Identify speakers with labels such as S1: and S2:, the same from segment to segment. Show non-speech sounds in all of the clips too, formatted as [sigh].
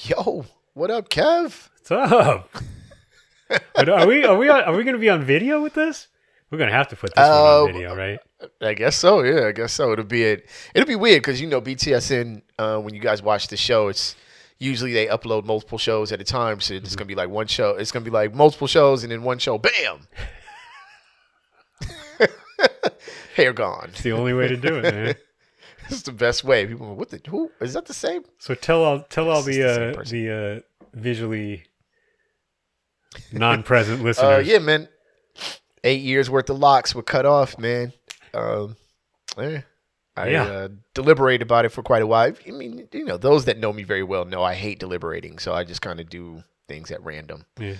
S1: Yo, what up, Kev?
S2: What's up? Are we are we are we going to be on video with this? We're going to have to put this one
S1: Uh,
S2: on video, right?
S1: I guess so. Yeah, I guess so. It'll be it. It'll be weird because you know BTSN. Uh, when you guys watch the show, it's usually they upload multiple shows at a time. So it's gonna be like one show. It's gonna be like multiple shows and then one show. Bam. [laughs] [laughs] Hair gone.
S2: It's the only way to do it, man. [laughs] [laughs]
S1: It's the best way. People, go, what the? Who is that? The same?
S2: So tell all tell all the
S1: the
S2: uh, the uh, visually non-present [laughs]
S1: Uh,
S2: listeners.
S1: yeah, man. Eight years worth of locks were cut off, man. Um, yeah. I
S2: Yeah.
S1: Uh, deliberated about it for quite a while. I mean, you know, those that know me very well know I hate deliberating, so I just kind of do things at random.
S2: Yeah.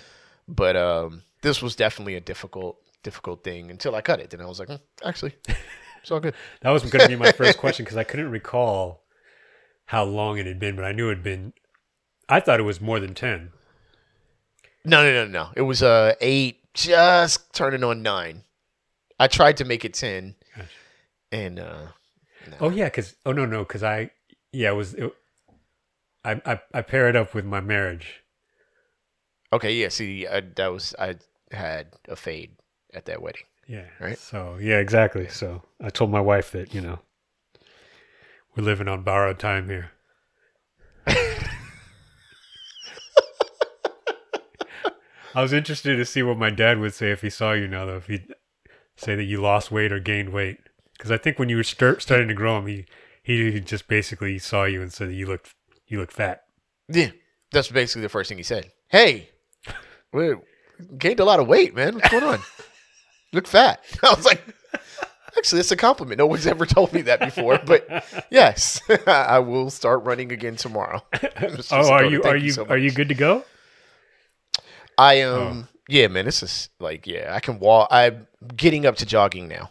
S1: But um, this was definitely a difficult, difficult thing until I cut it. Then I was like, hmm, actually, [laughs] it's all good.
S2: That was going to be my first question because I couldn't recall how long it had been, but I knew it had been. I thought it was more than ten.
S1: No, no, no, no. It was uh eight, just turning on nine. I tried to make it ten,
S2: Gotcha.
S1: and uh,
S2: Oh yeah, because oh no no because I yeah it was it, I, I I pair it up with my marriage.
S1: Okay, yeah. See, I, that was I had a fade at that wedding.
S2: Yeah.
S1: Right.
S2: So yeah, exactly. So I told my wife that you know we're living on borrowed time here. [laughs] I was interested to see what my dad would say if he saw you now, though. If he'd say that you lost weight or gained weight, because I think when you were start, starting to grow him, he he just basically saw you and said that you looked you looked fat.
S1: Yeah, that's basically the first thing he said. Hey, we gained a lot of weight, man. What's going on? [laughs] Look fat. [laughs] I was like, actually, it's a compliment. No one's ever told me that before. But yes, [laughs] I will start running again tomorrow. [laughs]
S2: Oh, are you are you
S1: so
S2: are you good to go?
S1: I am. Um, Yeah, man. This is like, yeah, I can walk. I'm getting up to jogging now.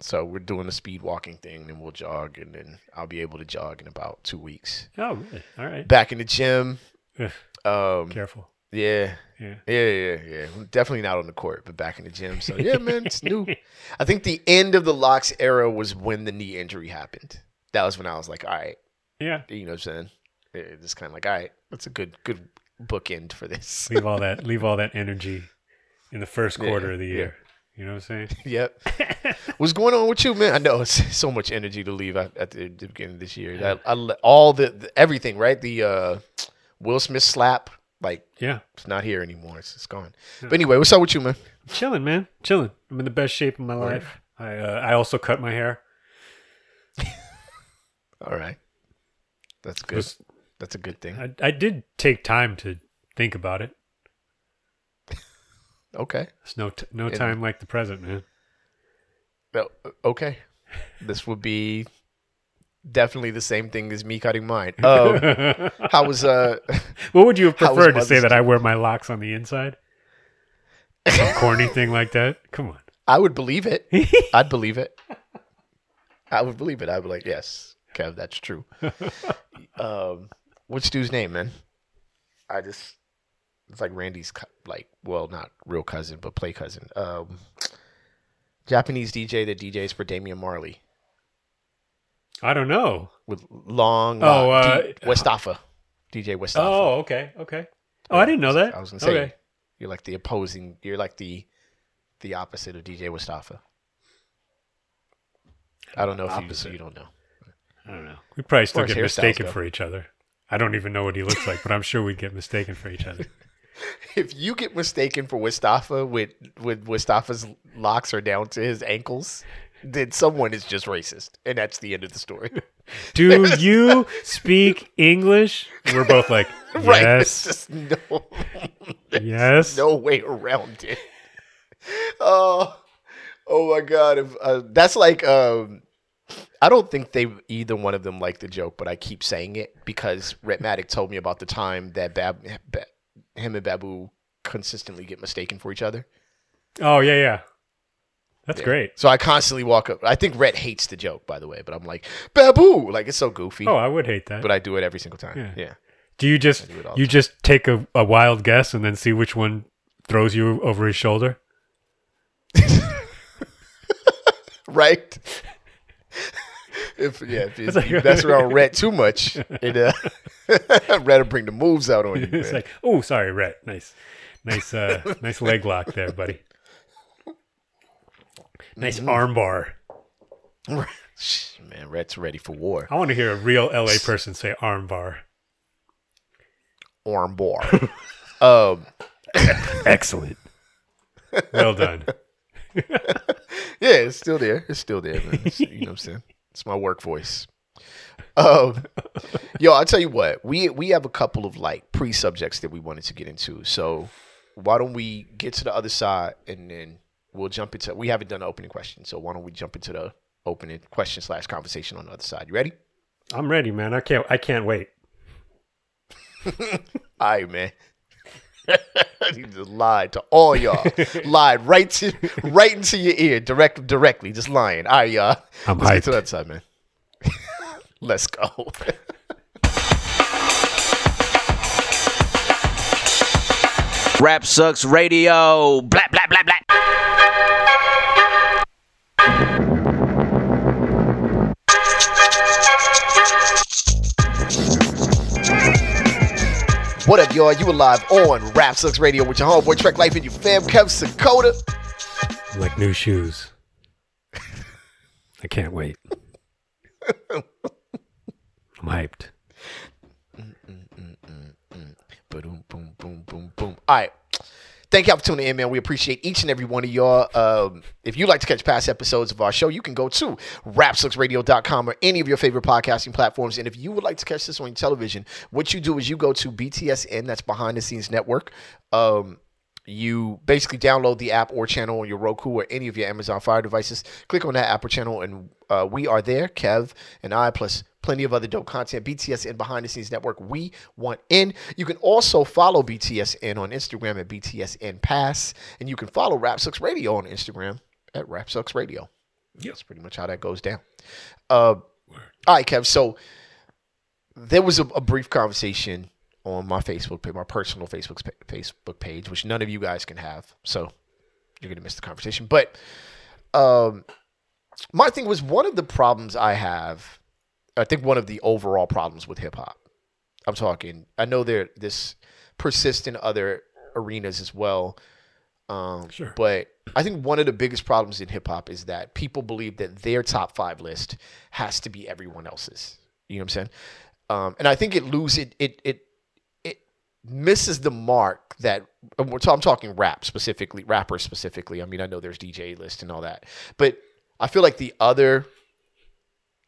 S1: So we're doing a speed walking thing, then we'll jog, and then I'll be able to jog in about two weeks.
S2: Oh, really? All right.
S1: Back in the gym. Um,
S2: Careful.
S1: Yeah,
S2: Yeah.
S1: yeah, yeah, yeah. Definitely not on the court, but back in the gym. So yeah, man, it's new. [laughs] I think the end of the locks era was when the knee injury happened. That was when I was like, all right,
S2: Yeah.
S1: you know what I'm saying? It's just kind of like, all right, that's a good, good bookend for this. [laughs]
S2: Leave all that leave all that energy in the first
S1: Yeah,
S2: quarter of the
S1: yeah.
S2: year. You know what I'm saying? [laughs]
S1: yep. What's going on with you, man? I know it's so much energy to leave at, the beginning of this year. I, I all the, the everything, right? The uh, Will Smith slap, like
S2: Yeah.
S1: it's not here anymore. It's, it's gone. But anyway, what's up with you, man?
S2: Chilling, man. Chilling. I'm in the best shape of my
S1: Word.
S2: life. I uh, I also cut my hair. [laughs]
S1: All right, that's good.
S2: was-
S1: That's a good thing.
S2: I, I did take time to think about it. [laughs]
S1: Okay.
S2: There's no t- no
S1: And-
S2: time like the present, man.
S1: Well, okay. This would be definitely the same thing as me cutting mine. Um, [laughs] how was uh?
S2: what would you have [laughs] preferred to say that I wear my locks on the inside? Some [laughs] corny thing like that? Come on.
S1: I would believe it. I'd believe it. I would believe it. I'd be like, yes, Kev, that's true. um, what's dude's name, man? I just it's like Randy's cou- like, well, not real cousin, but play cousin. Um, Japanese DJ that DJs for Damian Marley
S2: I don't know.
S1: with long.
S2: Oh,
S1: uh,
S2: uh,
S1: D- Westafa, DJ Westafa.
S2: Oh, okay, okay. Oh, I didn't know that.
S1: I was gonna say
S2: Okay.
S1: you're like the opposing. You're like the the opposite of DJ Mustafa. I don't know if you,
S2: Opposite.
S1: you don't know.
S2: I don't know. We probably still get mistaken for each other. I don't even know what he looks like, but I'm sure we'd get mistaken for each other. [laughs]
S1: If you get mistaken for Mustafa with with Mustafa's locks are down to his ankles, then someone is just racist, and that's the end of the story. [laughs]
S2: Do you speak English? We're both like, [laughs]
S1: right?
S2: Yes,
S1: just no, [laughs]
S2: yes.
S1: no way around it. Oh, oh my god! If, uh, that's like, um, I don't think they either one of them like the joke, but I keep saying it because Rhettmatic told me about the time that Bab, ba, him and Babu consistently get mistaken for each other.
S2: Oh yeah, yeah. That's
S1: Yeah.
S2: great.
S1: So I constantly walk up. I think Rhett hates the joke, by the way, but I'm like Babu, like it's so goofy.
S2: Oh, I would hate that.
S1: But I do it every single time.
S2: Yeah.
S1: Yeah.
S2: do you just
S1: do it all the
S2: you just take a, a wild guess and then see which one throws you over his shoulder? [laughs]
S1: Right. if yeah, if, if
S2: like-
S1: you mess around Rhett too much, [laughs] it uh, [laughs] Rhett will bring the moves out on you.
S2: it's
S1: man.
S2: like, oh, sorry, Rhett. Nice, nice, uh, nice leg lock there, buddy. Nice
S1: Mm-hmm.
S2: arm [laughs]
S1: man, Rhett's ready for war.
S2: I want to hear a real LA person say arm bar.
S1: Arm [laughs] um, [laughs]
S2: Excellent. Well done.
S1: yeah, it's still there. It's still there, man. It's- you know what I'm saying? It's my work voice. Um, yo, I'll tell you what. We we have a couple of like pre subjects that we wanted to get into. So why don't we get to the other side and then we'll jump into. We haven't done the opening question, so why don't we jump into the opening question slash conversation on the other side? You ready?
S2: I'm ready, man. I can't. I can't wait. [laughs]
S1: All right, man. [laughs] he just lied to all y'all. [laughs] lied right to right into your ear, direct directly, just lying. All right, y'all.
S2: I'm
S1: Let's get to
S2: hyped.
S1: the other side, man. Let's go.
S3: Rap Sucks Radio. Blah, blah, blah, blah.
S1: What up, y'all? You alive on Rap Sucks Radio with your homeboy Trek Life and your fam, Kev Sakota.
S2: Like new shoes. I can't wait. I'm hyped.
S1: Boom, boom, boom, boom, boom. All right. Thank y'all for tuning in, man. We appreciate each and every one of y'all. Um, if you'd like to catch past episodes of our show, you can go to rapsucksradio.com or any of your favorite podcasting platforms. And if you would like to catch this on television, what you do is you go to BTSN, that's Behind the Scenes Network. Um, you basically download the app or channel on your Roku or any of your Amazon Fire devices. Click on that app or channel, and uh, we are there. Kev and I, plus plenty of other dope content. BTSN Behind the Scenes Network. We want in. You can also follow BTSN on Instagram at BTSN Pass, and you can follow Rap Sucks Radio on Instagram at Rap Sucks Radio. That's pretty much how that goes down. Uh, all right, Kev. So there was a, a brief conversation on my Facebook page, my personal Facebook Facebook page, which none of you guys can have. So you're gonna miss the conversation. But um, my thing was one of the problems I have. I think one of the overall problems with hip hop. I'm talking. I know there this persists in other arenas as well. Um,
S2: Sure.
S1: But I think one of the biggest problems in hip hop is that people believe that their top five list has to be everyone else's. You know what I'm saying? Um, and I think it loses it it it it misses the mark that and we're ta- I'm talking rap specifically, rappers specifically. I mean, I know there's DJ list and all that, but I feel like the other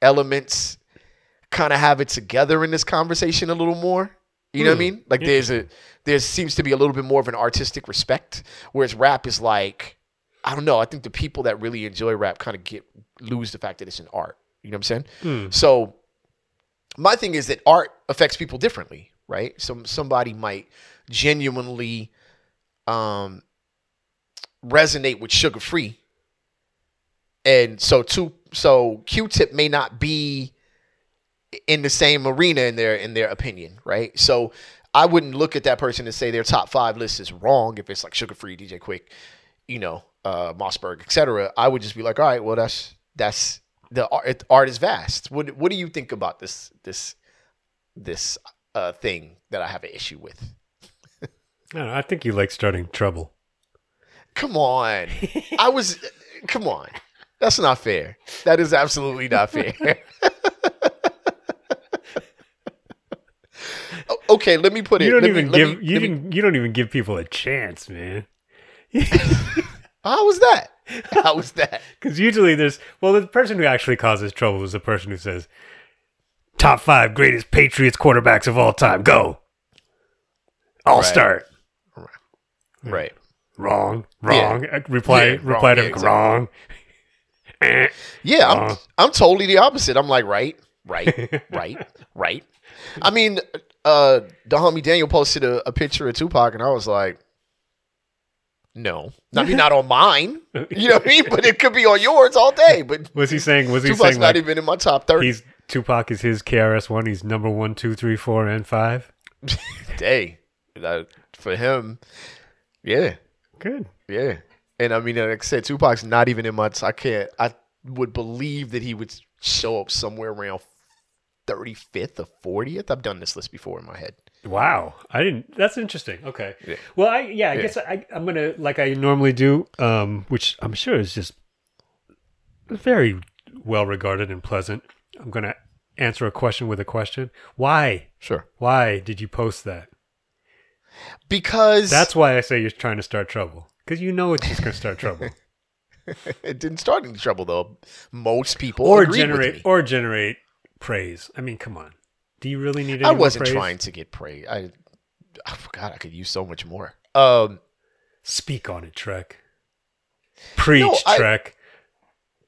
S1: elements kind of have it together in this conversation a little more. You know what I mean? Like there's a there seems to be a little bit more of an artistic respect, whereas rap is like I don't know. I think the people that really enjoy rap kind of get lose the fact that it's an art. You know what I'm saying? So my thing is that art affects people differently, right? Some somebody might genuinely um resonate with Suga Free. And so two so Q tip may not be in the same arena in their in their opinion, right? So I wouldn't look at that person and say their top five list is wrong if it's like Suga Free, DJ Quik, you know, uh, Mausberg, etc. I would just be like, all right, well that's that's the art, art is vast. What what do you think about this this this uh, thing that I have an issue with? [laughs]
S2: I, I think you like starting trouble.
S1: Come on, I was. Come on, that's not fair. That is absolutely not [laughs] fair. [laughs] okay, let me put it.
S2: You don't
S1: let
S2: even
S1: let
S2: give
S1: me-
S2: you
S1: me-
S2: you don't even give people a chance, man. [laughs]
S1: How was that? How was that? [laughs]
S2: Because usually there's well, the person who actually causes trouble is the person who says, "Top five greatest Patriots quarterbacks of all time, go." I'll
S1: Right.
S2: start.
S1: Right.
S2: Wrong, wrong. Uh, Reply,
S1: Yeah,
S2: reply
S1: wrong,
S2: to
S1: yeah, exactly.
S2: wrong.
S1: Yeah, I'm
S2: Uh.
S1: I'm totally the opposite. I'm like, right, right, [laughs] right, right. I mean, uh the homie Daniel posted a, a picture of Tupac and I was like, no. I mean not on mine. [laughs] You know what I mean? But it could be on yours all day. But [laughs]
S2: Was he saying? Was he
S1: Tupac's
S2: saying
S1: not
S2: like
S1: even in my top thirty.
S2: he's Tupac is his KRS One? He's number one, two, three, four, and five. [laughs]
S1: Day. Uh, for him, yeah.
S2: Good.
S1: Yeah. And I mean, like I said, Tupac's not even in my. T- I can't. I would believe that he would show up somewhere around 35th or 40th. I've done this list before in my head.
S2: Wow, I didn't. That's interesting. Okay.
S1: Yeah.
S2: Well, I yeah, I
S1: Yeah.
S2: guess I, I'm gonna like I normally do, um, which I'm sure is just very well regarded and pleasant. I'm gonna answer a question with a question. Why?
S1: Sure.
S2: Why did you post that?
S1: Because
S2: That's why I say you're trying to start trouble because you know it's just gonna start trouble [laughs]
S1: it didn't start any trouble though. Most people
S2: or generate
S1: with me.
S2: or generate praise. I mean, come on. Do you really need? Any
S1: I wasn't trying to get praise. I, I forgot I could use so much more. Um,
S2: Speak on it, Trek. Preach,
S1: No, I-
S2: Trek.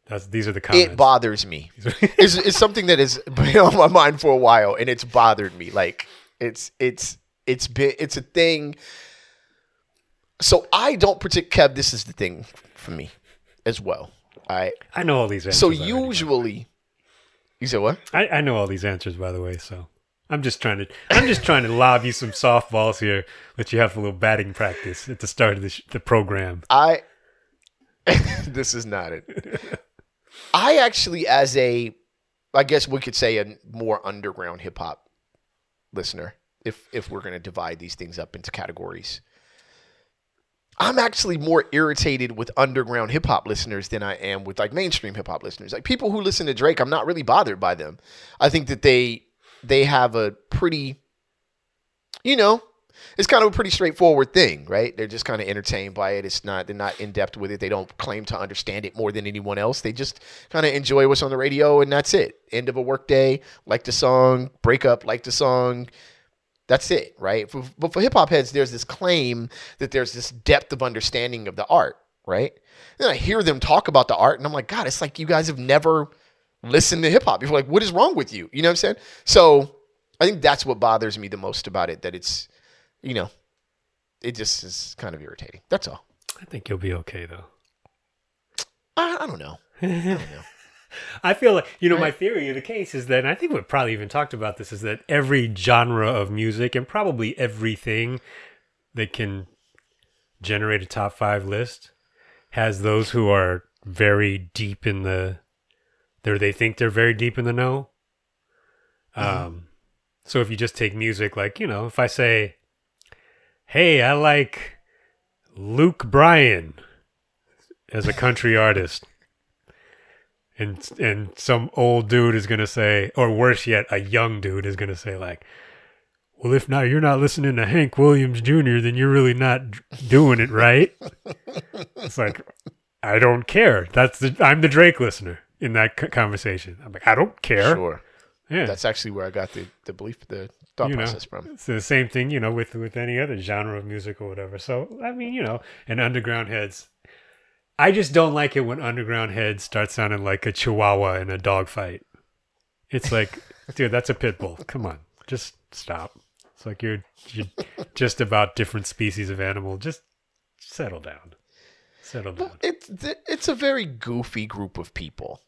S2: That's these are the comments.
S1: it bothers me. it's, it's something that has [laughs] been on my mind for a while, and it's bothered me. Like it's it's it's been it's a thing. So I don't predict Kev. This is the thing for me as well. I
S2: I know all these answers.
S1: So usually, you said what?
S2: I, I know all these answers, by the way. So I'm just trying to I'm just trying to lob you some softballs here, let you have a little batting practice at the start of the, sh- the program.
S1: I [laughs] this is not it. I actually, as a, I guess we could say a more underground hip hop listener, if if we're going to divide these things up into categories, I'm actually more irritated with underground hip hop listeners than I am with like mainstream hip hop listeners. Like people who listen to Drake, I'm not really bothered by them. I think that they they have a pretty, you know, it's kind of a pretty straightforward thing, right? They're just kind of entertained by it. It's not they're not in depth with it. They don't claim to understand it more than anyone else. They just kind of enjoy what's on the radio and that's it. End of a workday, like the song, break up, like the song. That's it, right? For, but for hip hop heads, there's this claim that there's this depth of understanding of the art, right? Then I hear them talk about the art, and I'm like, God, it's like you guys have never listened to hip hop. You're like, what is wrong with you? You know what I'm saying? So I think that's what bothers me the most about it. That it's, you know, it just is kind of irritating. That's all.
S2: I think you'll be okay though.
S1: I, I don't know. I don't know. [laughs] [laughs]
S2: I feel like you know my theory of the case is that and I think we've probably even talked about this is that every genre of music and probably everything that can generate a top five list has those who are very deep in the there they think they're very deep in the know. Um so if you just take music like, you know, if I say, Hey, I like Luke Bryan as a country artist and and some old dude is gonna say, or worse yet, a young dude is gonna say like, "Well, if not, you're not listening to Hank Williams Jr., then you're really not doing it right." [laughs] it's like, I don't care. That's the I'm the Drake listener in that conversation. I'm like, I don't care.
S1: Sure.
S2: Yeah,
S1: That's actually where I got the, the belief, the thought
S2: You know.
S1: process from.
S2: it's the same thing, you know, with with any other genre of music or whatever. So I mean, you know, and underground heads. I just don't like it when underground Head starts sounding like a chihuahua in a dog fight. It's like, [laughs] dude, that's a pit bull. Come on, just stop. It's like you're you're just about different species of animal. Just settle down. Settle down.
S1: It's it's a very goofy group of people.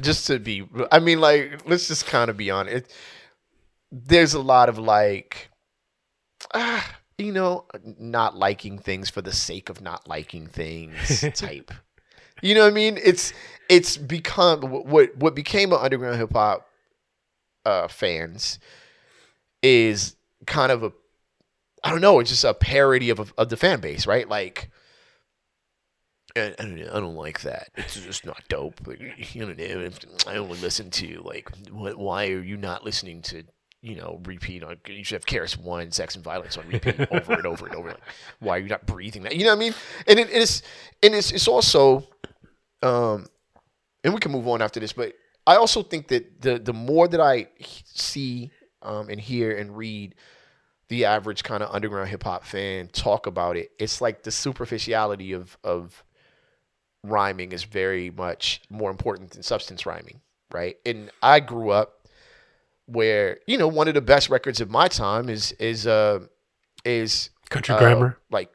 S1: Just to be, I mean, like, let's just kind of be honest. It, there's a lot of like, ah, you know, not liking things for the sake of not liking things [laughs] type. You know what I mean? It's it's become what what became an underground hip hop uh, fans is kind of a I don't know. It's just a parody of of the fan base, right? Like. I, I don't. I don't like that. It's just not dope. Like, you know, I only listen to like, what, why are you not listening to, you know, repeat on? You should have KRS One, Sex and Violence on repeat over and over and over. Like, why are you not breathing that? You know what I mean? And it is, and it's it's also, um, and we can move on after this, but I also think that the the more that I see, um, and hear and read the average kind of underground hip hop fan talk about it, it's like the superficiality of of rhyming is very much more important than substance rhyming, right? And I grew up where you know one of the best records of my time is is uh is
S2: Country
S1: uh,
S2: grammar.
S1: like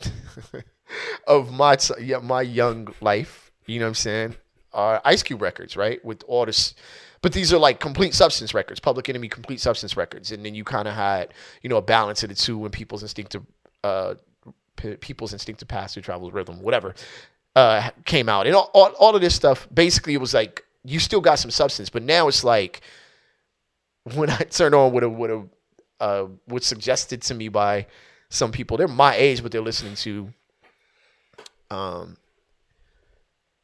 S1: [laughs] of my yeah, my young life. You know what I'm saying? Uh, Ice Cube records, right? With all this, but these are like complete substance records, Public Enemy complete substance records, and then you kind of had you know a balance of the two when people's instinctive uh, p- people's instinctive pass through travels rhythm, whatever. uh, came out, and all, all, all of this stuff. Basically, it was like you still got some substance, but now it's like when I turn on what a what a uh, what's suggested to me by some people. They're my age, but they're listening to um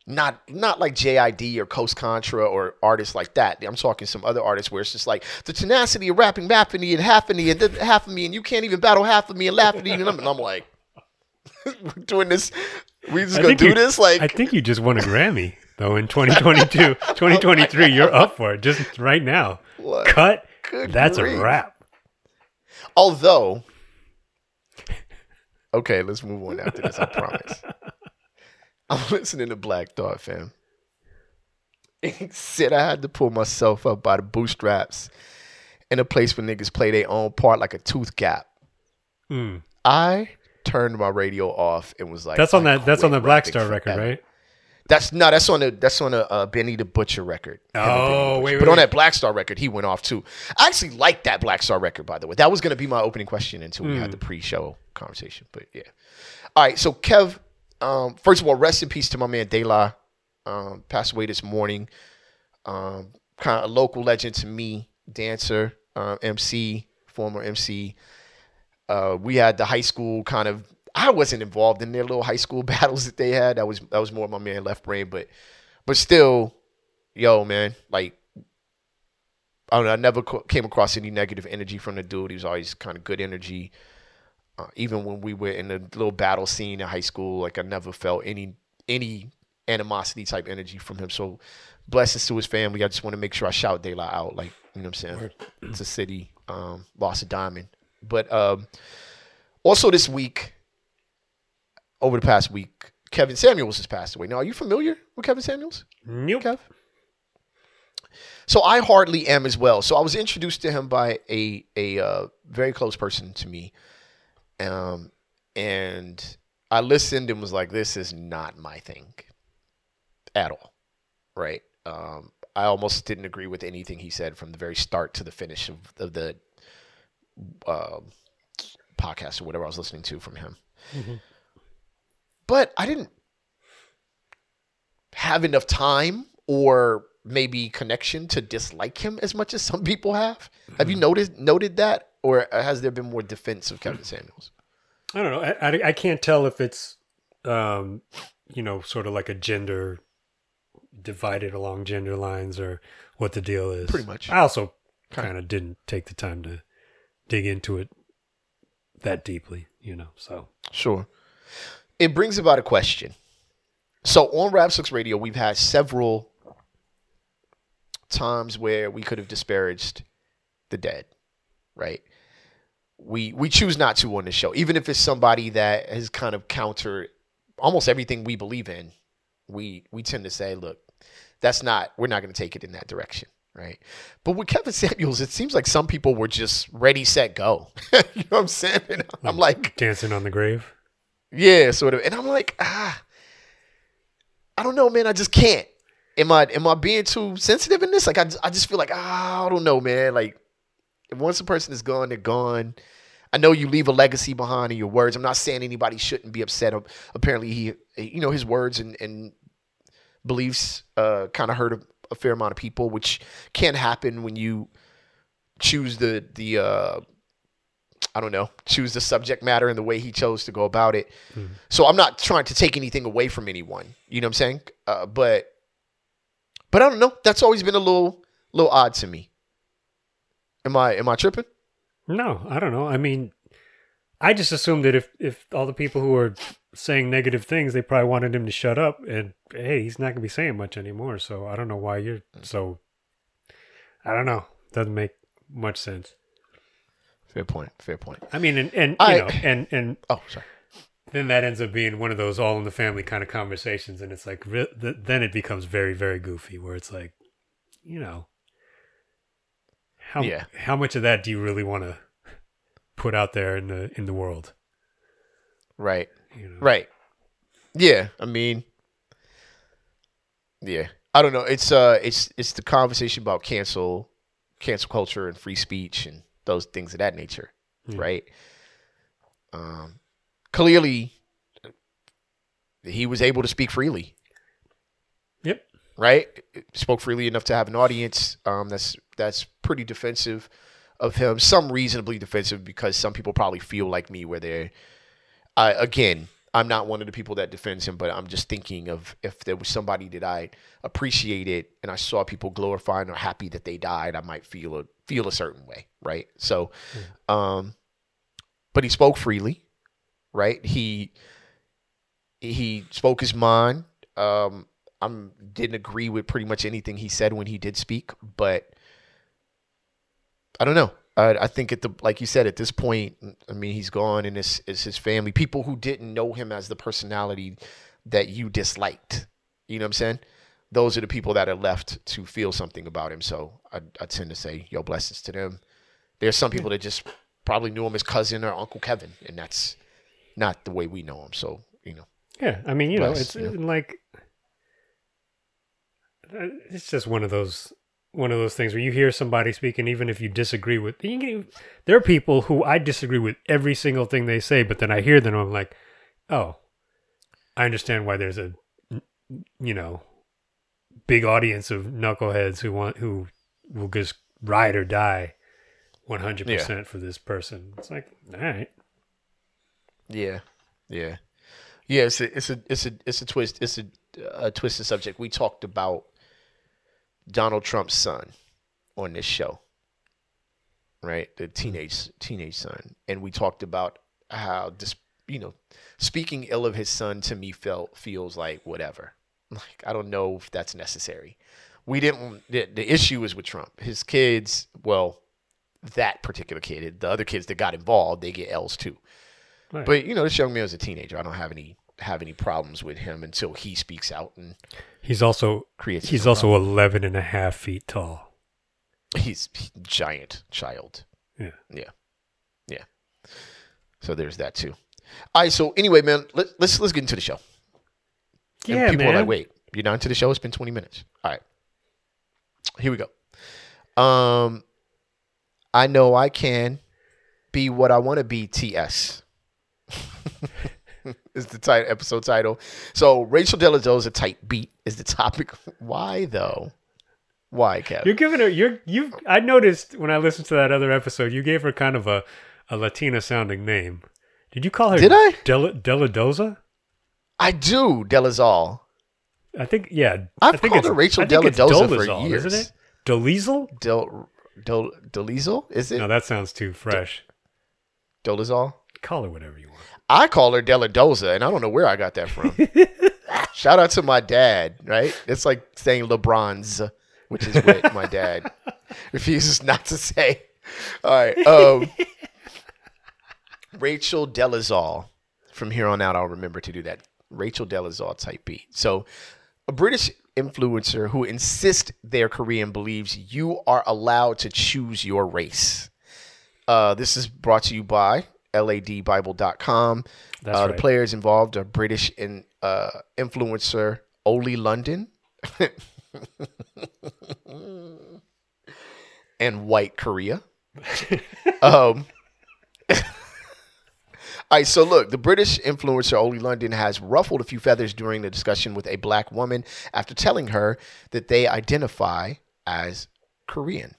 S1: not not like JID or Coast Contra or artists like that. I'm talking some other artists where it's just like the tenacity of rapping Baffany and half of me and half of me and you can't even battle half of me and laugh at me and I'm, and I'm like [laughs] we're doing this we just
S2: I
S1: gonna do
S2: you-
S1: this like
S2: I think you just won a Grammy though in 2022, [laughs] 2023. You're up for it just right now.
S1: What?
S2: Cut.
S1: Good
S2: That's
S1: grief.
S2: a wrap.
S1: Although, okay, let's move on after this. I promise. [laughs] I'm listening to Black Thought, fam. He said I had to pull myself up by the bootstraps in a place where niggas play their own part like a tooth gap.
S2: Hmm.
S1: I turned my radio off and was like,
S2: That's on that. That's on the Black Star record, right?
S1: That's no, that's on the that's on a uh, Benny the Butcher record. Him and Benny the
S2: Oh,
S1: Butcher.
S2: wait,
S1: but
S2: wait,
S1: on that Black Star record, he went off too. I actually like that Black Star record, by the way. That was going to be my opening question until we had
S2: Hmm.
S1: the pre-show conversation. But yeah, all right. So Kev, um, first of all, rest in peace to my man De La. Um, passed away this morning. Um, kind of a local legend to me, dancer, um, MC, former MC. Uh, we had the high school kind of. I wasn't involved in their little high school [laughs] battles that they had. That was that was more my man Left Brain, but but still, yo man, like I don't know. I never came across any negative energy from the dude. He was always kind of good energy. Uh, even when we were in the little battle scene in high school, like I never felt any any animosity type energy from him. So blessings to his family. I just want to make sure I shout De La out. Like you know what I'm saying. It's a city. Um, lost a diamond. But um, also this week, over the past week, Kevin Samuels has passed away. Now, are you familiar with Kevin Samuels?
S2: Nope.
S1: Kev? So I hardly am as well. So I was introduced to him by a a uh, very close person to me, um, and I listened and was like, "This is not my thing at all." Right? Um, I almost didn't agree with anything he said from the very start to the finish of, of the um podcast or whatever I was listening to from him. But I didn't have enough time or maybe connection to dislike him as much as some people have. Have you noticed noted that, or has there been more defense of Kevin Samuels?
S2: I don't know. I, I, I can't tell if it's, um, you know, sort of like a gender divided along gender lines or what the deal is.
S1: Pretty much.
S2: I also kind of didn't take the time to dig into it that deeply, you know. So
S1: Sure. It brings about a question. So on Rap Sucks Radio, we've had several times where we could have disparaged the dead, right? We we choose not to on the show, even if it's somebody that has kind of countered almost everything we believe in. We we tend to say, look, that's not we're not going to take it in that direction, right? But with Kevin Samuels, it seems like some people were just ready, set, go. [laughs] you know what I'm saying? I'm hmm. like,
S2: dancing on the grave.
S1: Yeah, sort of. And I'm like, ah, I don't know, man. I just can't. Am I am I being too sensitive in this? Like, I, I just feel like, ah, I don't know, man. Like, once a person is gone, they're gone. I know you leave a legacy behind in your words. I'm not saying anybody shouldn't be upset. Apparently, he, you know, his words and, and beliefs uh, kind of hurt a, a fair amount of people, which can happen when you choose the the uh, I don't know, choose the subject matter and the way he chose to go about it. So I'm not trying to take anything away from anyone. You know what I'm saying? Uh, but but I don't know. That's always been a little little odd to me. Am I am I tripping?
S2: No, I don't know. I mean, I just assumed that if if all the people who are saying negative things, they probably wanted him to shut up. And hey, he's not going to be saying much anymore. So I don't know why you're so. I don't know. Doesn't make much sense.
S1: Fair point. Fair point.
S2: I mean, and and you
S1: I-
S2: know, and and
S1: Oh, sorry.
S2: then that ends up being one of those all in the family kind of conversations, and it's like re- th- then it becomes very very goofy, where it's like, you know, how
S1: Yeah.
S2: how much of that do you really want to put out there in the in the world?
S1: Right.
S2: You know?
S1: Right. Yeah. I mean, yeah. I don't know. It's uh, it's it's the conversation about cancel, cancel culture and free speech and those things of that nature,
S2: Hmm.
S1: right? Um, clearly, he was able to speak freely.
S2: Yep.
S1: right? Spoke freely enough to have an audience. Um, that's that's pretty defensive of him. Some reasonably defensive because some people probably feel like me, where they're I again. I'm not one of the people that defends him, but I'm just thinking of if there was somebody that I appreciated and I saw people glorifying or happy that they died, I might feel a feel a certain way, right? So, um, but he spoke freely, right? He he spoke his mind. Um, I didn't agree with pretty much anything he said when he did speak, but I don't know. I, I think at the like you said at this point, I mean he's gone, and it's, it's his family, people who didn't know him as the personality that you disliked. You know what I'm saying? Those are the people that are left to feel something about him. So I, I tend to say, yo, blessings to them. There's some people that just probably knew him as cousin or Uncle Kevin, and that's not the way we know him. So you know,
S2: Yeah, I mean, you know,
S1: Bless,
S2: it's
S1: yeah.
S2: like uh, it's just one of those one of those things where you hear somebody speaking, even if you disagree with. You there are people who I disagree with every single thing they say, but then I hear them, I'm like, oh, I understand why there's a you know big audience of knuckleheads who want who will just ride or die 100% for this person. It's like, all right.
S1: Yeah, yeah, yeah. It's a it's a it's a it's a twist. It's a, a twisted subject. We talked about Donald Trump's son on this show, right? The teenage teenage son, and we talked about how this you know speaking ill of his son to me felt feels like whatever. [laughs] Like I don't know if that's necessary. We didn't. The, the issue is with Trump. His kids, well, that particular kid, the other kids that got involved, they get L's too.
S2: Right.
S1: But you know, this young man was a teenager. I don't have any have any problems with him until he speaks out and
S2: He's also
S1: creates.
S2: he's
S1: own
S2: also 11 and a half feet tall.
S1: problem. he's giant child.
S2: Yeah.
S1: Yeah, yeah. So there's that too. All right. So anyway, man, let, let's let's get into the show. And
S2: Yeah,
S1: people
S2: man.
S1: are like, wait, you're not into the show? It's been 20 minutes. All right. Here we go. Um, I know I can be what I want to be. T.S. [laughs] is the title, episode title. So Rachel Delado's a tight beat is the topic. [laughs] Why though? Why, Kev?
S2: You're giving her you're you I noticed when I listened to that other episode, you gave her kind of a, a Latina sounding name. Did you call her
S1: Did I?
S2: Del Deladoza?
S1: I do Delazal.
S2: I think yeah.
S1: I've
S2: I think
S1: called her Rachel
S2: it's
S1: Deladoza for years.
S2: isn't it? Dolezal?
S1: Del Del Delizal? Is it
S2: No, that sounds too fresh.
S1: Dolazal?
S2: Call her whatever you want.
S1: I call her Deladoza, and I don't know where I got that from. [laughs] Shout out to my dad, right? It's like saying LeBron's, which is what my dad [laughs] refuses not to say. All right. Um, Rachel Delazal. From here on out, I'll remember to do that. Rachel Delazal type beat. So, a British influencer who insists they're Korean believes you are allowed to choose your race. Uh, this is brought to you by ladbible.com.
S2: That's
S1: uh, The players involved are British in, uh, influencer Oli London [laughs] and White Korea. [laughs] um, [laughs] all right, so look, the British influencer Oli London has ruffled a few feathers during the discussion with a black woman after telling her that they identify as Korean.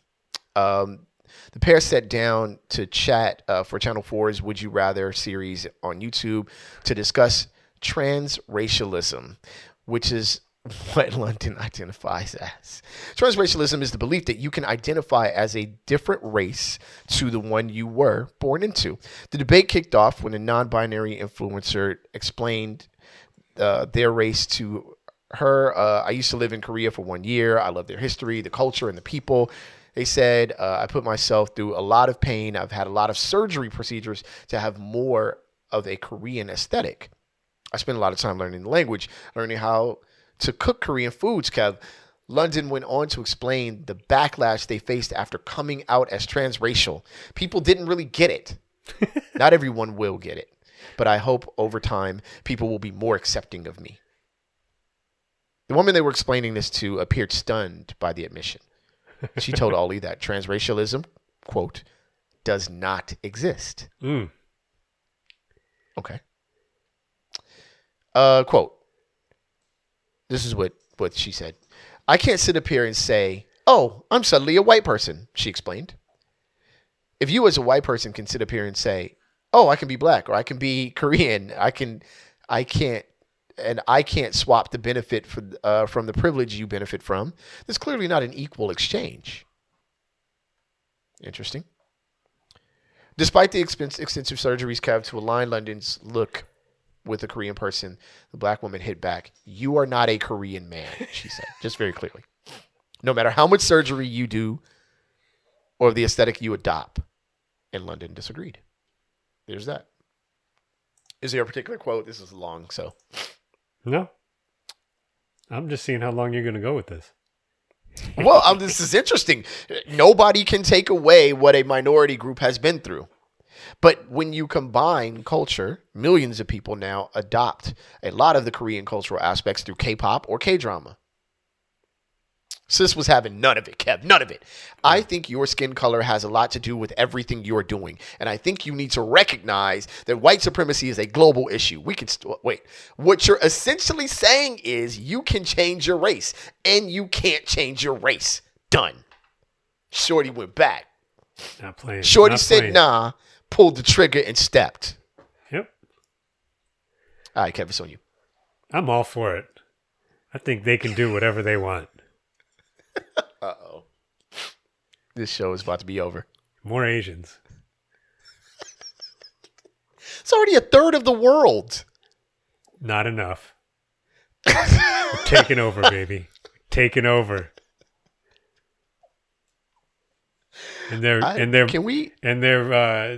S1: Um, the pair sat down to chat uh, for Channel 4's Would You Rather series on YouTube to discuss transracialism, which is [laughs] what London identifies as. Transracialism is the belief that you can identify as a different race to the one you were born into. The debate kicked off when a non binary influencer explained uh, their race to her. Uh, I used to live in Korea for one year. I love their history, the culture, and the people. They said, uh, I put myself through a lot of pain. I've had a lot of surgery procedures to have more of a Korean aesthetic. I spent a lot of time learning the language, learning how to cook Korean foods, Kev. London went on to explain the backlash they faced after coming out as transracial. People didn't really get it. [laughs] Not everyone will get it, but I hope over time people will be more accepting of me. The woman they were explaining this to appeared stunned by the admission. She told Oli that transracialism, quote, does not exist.
S2: Mm.
S1: Okay. Uh, quote. This is what what she said. I can't sit up here and say, "Oh, I'm suddenly a white person." She explained. If you as a white person can sit up here and say, "Oh, I can be black or I can be [laughs] Korean," I can, I can't, and I can't swap the benefit for, uh, from the privilege you benefit from. There's clearly not an equal exchange. Interesting. Despite the expense, extensive surgeries, Kev, to align London's look with a Korean person, the black woman hit back. You are not a Korean man, she said, [laughs] just very clearly. No matter how much surgery you do or the aesthetic you adopt. And London disagreed. There's that. Is there a particular quote? This is long, so.
S2: No. I'm just seeing how long you're going to go with this.
S1: well, um, this is interesting. Nobody can take away what a minority group has been through. But when you combine culture, millions of people now adopt a lot of the Korean cultural aspects through K pop or K drama. Sis was having none of it, Kev. None of it. I think your skin color has a lot to do with everything you're doing. And I think you need to recognize that white supremacy is a global issue. We can st- wait. What you're essentially saying is you can change your race and you can't change your race. Done. Shorty went back.
S2: Not playing.
S1: Shorty
S2: not
S1: said
S2: playing.
S1: nah, pulled the trigger and stepped.
S2: Yep.
S1: All right, Kev, it's on you.
S2: I'm all for it. I think they can do whatever they want.
S1: Uh oh. This show is about to be over.
S2: More Asians.
S1: It's already a third of the world.
S2: Not enough. We're [laughs] taking over, baby. Taking over. And they're
S1: I-
S2: and they're
S1: can we?
S2: and they're uh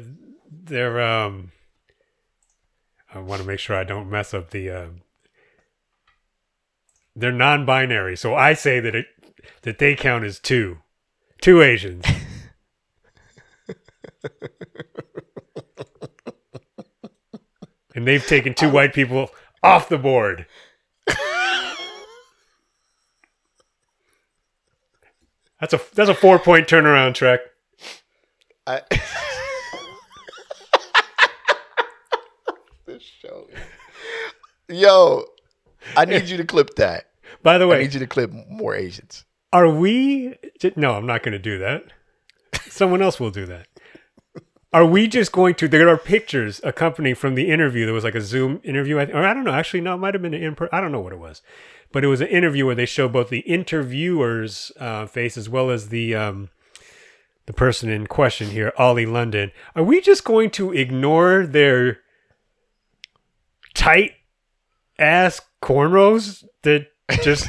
S2: they're um I want to make sure I don't mess up the um they're non-binary. So I say that it that they count as two. Two Asians. [laughs] and they've taken two white people off the board. That's a that's a four point turnaround track.
S1: I, [laughs] this show. Yo, I need you to clip that.
S2: By the way, I
S1: need you to clip more Asians.
S2: Are we? No, I'm not going to do that. Someone else will do that. Are we just going to? There are pictures accompanying from the interview. There was like a Zoom interview, or I don't know. Actually, no, it might have been an in. I don't know what it was, but it was an interview where they show both the interviewer's uh, face as well as the um, the person in question here, Oli London. Are we just going to ignore their tight ass cornrows that just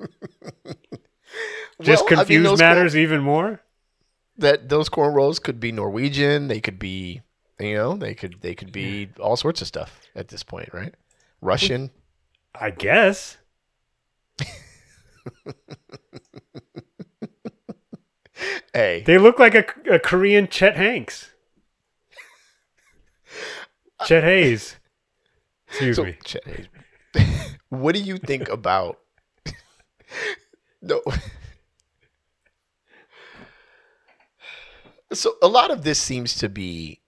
S2: [laughs] just
S1: Well, I mean,
S2: confuse matters even more?
S1: That those corn rolls could be Norwegian. They could be, you know, they could they could be all sorts of stuff at this point, right? Russian.
S2: I guess. [laughs]
S1: Hey,
S2: They look like a, a Korean Chet Hanks. [laughs] Chet Haze. Excuse
S1: so
S2: me.
S1: Chet Haze. what do you think about? No. So a lot of this seems to be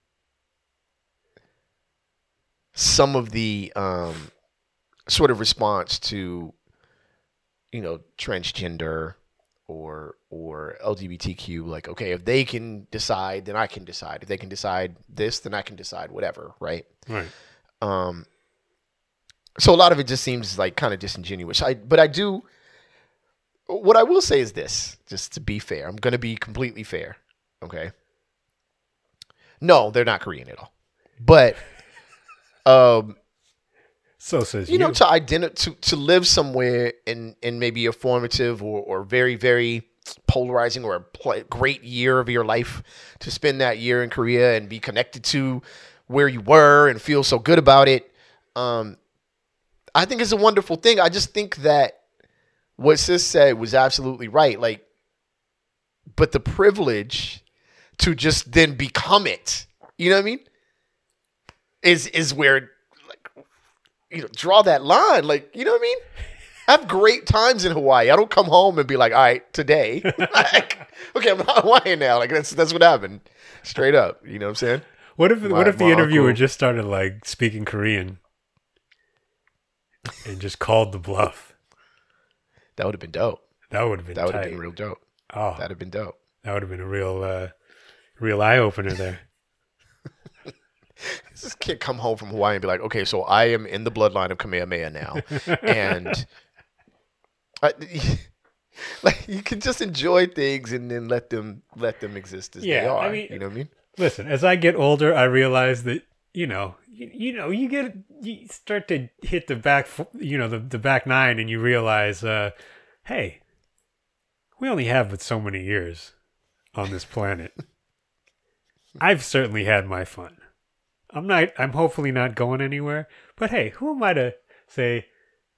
S1: some of the um, sort of response to, you know, transgender or or LGBTQ. Like, okay, if they can decide, then I can decide. If they can decide this, then I can decide whatever. Right.
S2: Right.
S1: Um, so a lot of it just seems like kind of disingenuous. I, but I do. What I will say is this, just to be fair, I'm going to be completely fair. Okay. No, they're not Korean at all. But, [laughs] um,
S2: So says you.
S1: you know, to identify to, to live somewhere in in maybe a formative or, or very very polarizing or a pl- great year of your life, to spend that year in Korea and be connected to where you were and feel so good about it. Um, I think it's a wonderful thing. I just think that what Sis said was absolutely right. Like, but the privilege to just then become it, you know what I mean? Is is where like you know draw that line. Like, you know what I mean? I [laughs] have great times in Hawaii. I don't come home and be like, all right, today. [laughs] like, okay, I'm not Hawaiian now. Like that's that's what happened. Straight up. You know what I'm saying?
S2: what if
S1: my-
S2: what if the interviewer
S1: uncle-
S2: just started like speaking Korean? and just called the bluff.
S1: That would have been dope.
S2: That would have been
S1: That would have been real dope.
S2: oh,
S1: That'd have been dope.
S2: that would have been a real, uh, real eye opener there. [laughs]
S1: This kid come home from Hawaii and be like, okay, so I am in the bloodline of Kamehameha now, [laughs] and I, [laughs] like you can just enjoy things and then let them let them exist as they
S2: Yeah, I
S1: are.
S2: mean-
S1: you know what I mean?
S2: Listen, as I get older, I realize that you know, you, you know, you get you start to hit the back, you know, the the back nine, and you realize, uh, hey, we only have but so many years on this planet. [laughs] I've certainly had my fun. I'm not. I'm hopefully not going anywhere. But hey, who am I to say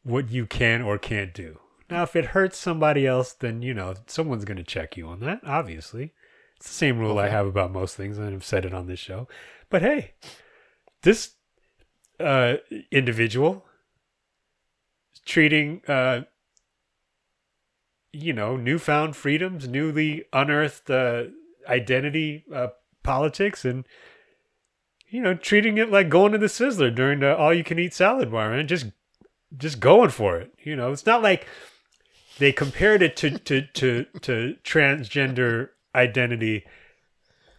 S2: what you can or can't do? Now, if it hurts somebody else, then you know someone's going to check you on that. Obviously, it's the same rule I have about most things, and I've said it on this show. But hey, this uh, individual treating, uh, you know, newfound freedoms, newly unearthed uh, identity uh, politics, and you know, treating it like going to the Sizzler during the all-you-can-eat salad bar, man. Just, just going for it. You know, it's not like they compared it to to to to transgender identity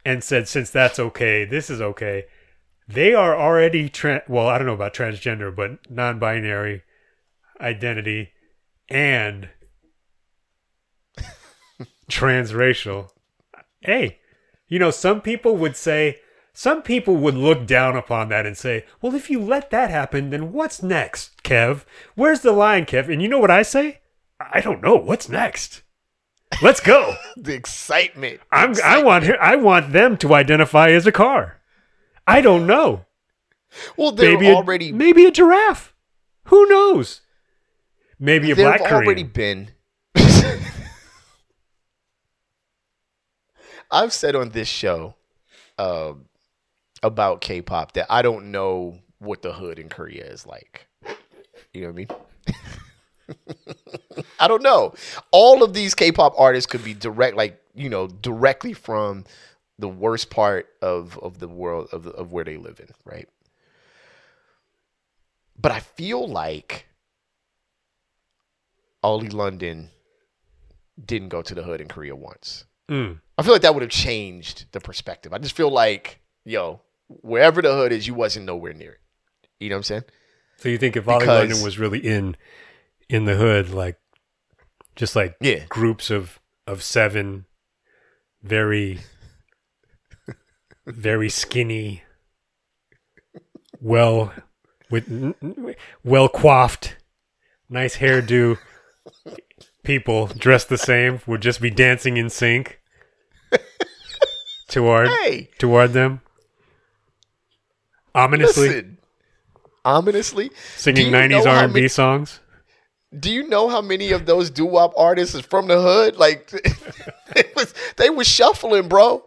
S2: and said since that's okay this is okay they are already tra- well i don't know about transgender but non-binary identity and [laughs] transracial. Hey you know some people would say some people would look down upon that and say well if you let that happen then what's next kev? Where's the line kev? And you know what i say? I don't know. What's next? Let's go. [laughs]
S1: The excitement.
S2: I'm, I want I want them to identify as a car. I don't know.
S1: Well, they're
S2: Maybe a,
S1: already
S2: maybe a giraffe. Who knows? Maybe a black Korean.
S1: already been. [laughs] I've said on this show um, about K-pop that I don't know what the hood in Korea is like. You know what I mean? [laughs] I don't know. All of these K-pop artists could be direct, like you know, directly from the worst part of of the world of of where they live in, right? But I feel like Oli London didn't go to the hood in Korea once.
S2: Mm.
S1: I feel like that would have changed the perspective. I just feel like, yo, wherever the hood is, you wasn't nowhere near it. You know what I'm saying?
S2: So you think if Oli
S1: Because-
S2: London was really in in the hood, like just like
S1: Yeah.
S2: groups of of seven, very very skinny, well with well coiffed, nice hairdo people dressed the same would just be dancing in sync toward
S1: Hey,
S2: toward them ominously
S1: listen. Ominously,
S2: singing 90s R&B
S1: many-
S2: songs.
S1: Do you know how many of those doo wop artists is from the hood? Like, [laughs] it was they was shuffling, bro,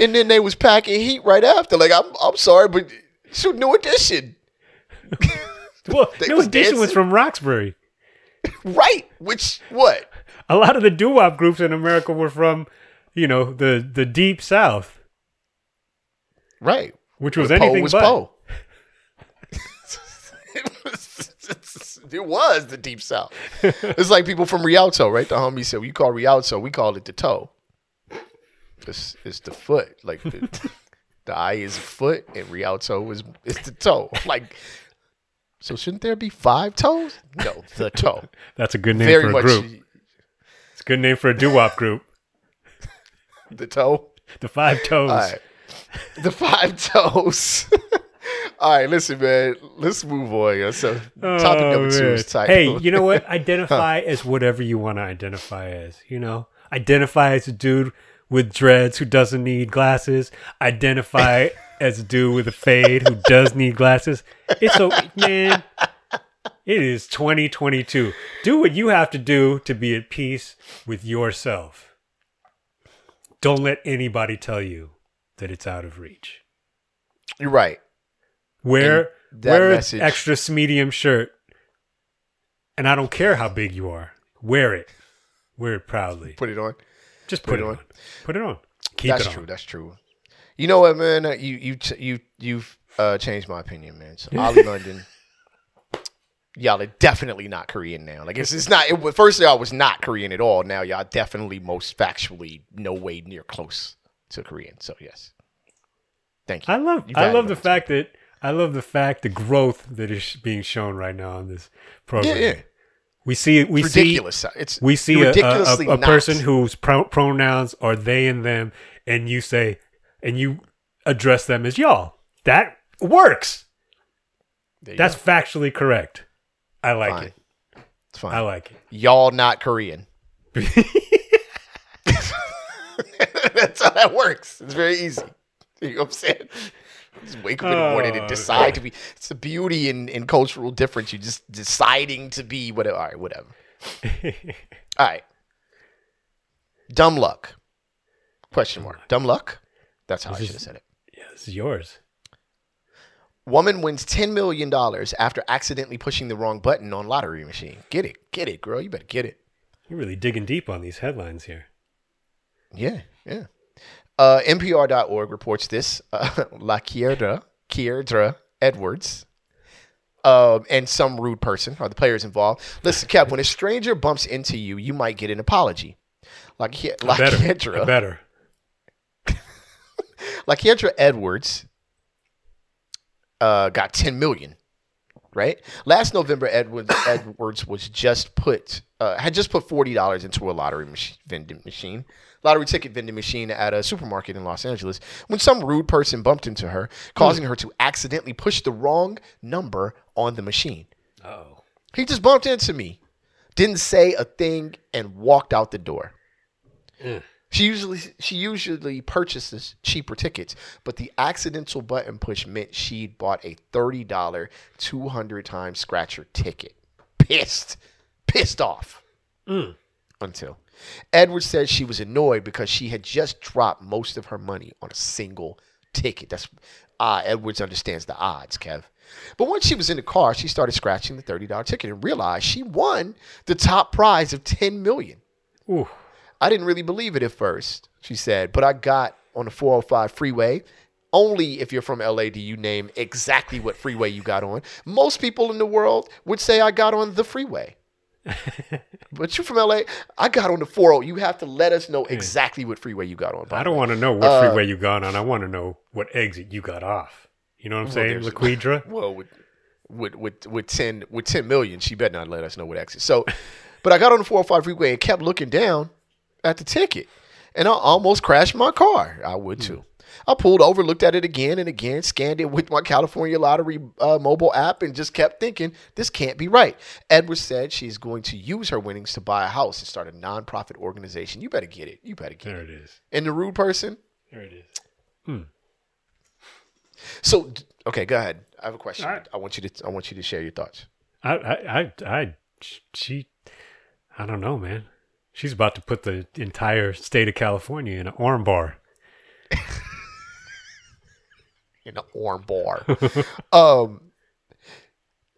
S1: and then they was packing heat right after. Like, I'm I'm sorry, but shoot, New Edition, [laughs]
S2: Well, New
S1: was
S2: Edition was from Roxbury. [laughs]
S1: right? Which what?
S2: A lot of the doo-wop groups in America were from, you know, the the deep south,
S1: Right?
S2: which was
S1: Poe
S2: anything
S1: was
S2: but.
S1: Poe. It was the deep south. It's like people from Rialto, right? The homie said, "We call Rialto, we call it the toe. It's, it's the foot. Like the, [laughs] the eye is foot, and Rialto is is the toe. [laughs] Like, so shouldn't there be five toes? No, the toe. [laughs]
S2: That's a good name
S1: Very
S2: for a
S1: much
S2: group. It's a good name for a doo-wop group.
S1: the toe.
S2: The Five Toes.
S1: Right. The five toes. All right, listen, man. Let's move on. yeah. So, topic
S2: Oh,
S1: number two is.
S2: Hey, you know what? [laughs] Identify as whatever you want to identify as. You know, identify as a dude with dreads who doesn't need glasses. Identify [laughs] as a dude with a fade who does need glasses. It's a man. It is 2022. Do what you have to do to be at peace with yourself. Don't let anybody tell you that it's out of reach.
S1: You're right.
S2: Wear wear
S1: message-
S2: an extra medium shirt, and I don't care how big you are. Wear it. Wear it proudly.
S1: Put it on.
S2: Just
S1: put
S2: put,
S1: it on.
S2: on. Put it on. Keep
S1: that's
S2: it
S1: true. That's true. You know what, man? Uh, You you you you've uh, changed my opinion, man. So [laughs] Oli London, y'all are definitely not Korean now. Like it's, it's not. It, was- first y'all was not Korean at all. Now y'all definitely most factually no way near close to Korean. So yes, thank you.
S2: I love I love the fact that I love the fact the growth that is being shown right now on this program.
S1: Yeah, yeah.
S2: We see we
S1: It's
S2: see
S1: ridiculous. It's
S2: we see a, a, a, a person whose pro- pronouns are they and them, and you say and you address them as y'all. That works. That's
S1: go.
S2: factually correct. I like
S1: Fine.
S2: it.
S1: it's fine.
S2: I like it.
S1: y'all not Korean. [laughs] [laughs] That's how that works. It's very easy. You know what I'm saying? Just wake up in the morning
S2: Oh,
S1: and decide to be. It's the beauty in, in cultural difference. You're just deciding to be whatever. All right, whatever. [laughs] All right. Dumb luck. Question mark. Dumb luck? That's how I should have said it.
S2: yeah, this is yours.
S1: Woman wins $10 million after accidentally pushing the wrong button on lottery machine. Get it. Get it, girl. You better get it.
S2: You're really digging deep on these headlines here.
S1: Yeah, yeah. Uh, NPR.org reports this. Uh, [laughs] La Kierdra, Kierdra Edwards, um, and some rude person are the players involved. Listen, Kev, when a stranger bumps into you, you might get an apology. La, La
S2: better. Better. [laughs]
S1: La Kierdra Edwards uh, got 10 million. Right last November, Edwards Edwards was just put uh, had just put forty dollars into a lottery mach- vending machine, lottery ticket vending machine at a supermarket in Los Angeles when some rude person bumped into her, causing her to accidentally push the wrong number on the machine.
S2: Oh.
S1: He just bumped into me, didn't say a thing, and walked out the door.
S2: Mm.
S1: She usually she usually purchases cheaper tickets, but the accidental button push meant she'd bought a thirty dollar two hundred times scratcher ticket. Pissed, pissed off.
S2: Mm.
S1: Until Edwards said she was annoyed because she had just dropped most of her money on a single ticket. That's ah, Edwards understands the odds, Kev. But once she was in the car, she started scratching the thirty dollar ticket and realized she won the top prize of ten million.
S2: Ooh.
S1: I didn't really believe it at first, she said, but I got on the 405 freeway. Only if you're from LA do you name exactly what freeway you got on. Most people in the world would say I got on the freeway. [laughs] but you're from LA. I got on the 40. You have to let us know exactly what freeway you got on.
S2: I don't want to know what
S1: Uh,
S2: freeway you got on. I want to know what exit you got off. You know what I'm saying,
S1: there's-
S2: Laquidra? [laughs]
S1: Well, with with with with ten with ten million, she better not let us know what exit. So, but I got on the 405 freeway and kept looking down at the ticket, and I almost crashed my car. I would too. I pulled over, looked at it again and again, scanned it with my California Lottery uh, mobile app, and just kept thinking, this can't be right. Edwards said she's going to use her winnings to buy a house and start a nonprofit organization. You better get it. You better get
S2: There
S1: it.
S2: There it is.
S1: And the rude person,
S2: There it is.
S1: Hmm. So okay, go ahead. I have a question.
S2: All right.
S1: I want you to. I want you to share your thoughts.
S2: I, I, I, I, she, I don't know, man. She's about to put the entire state of California in an arm bar. [laughs]
S1: in an arm bar. [laughs] um,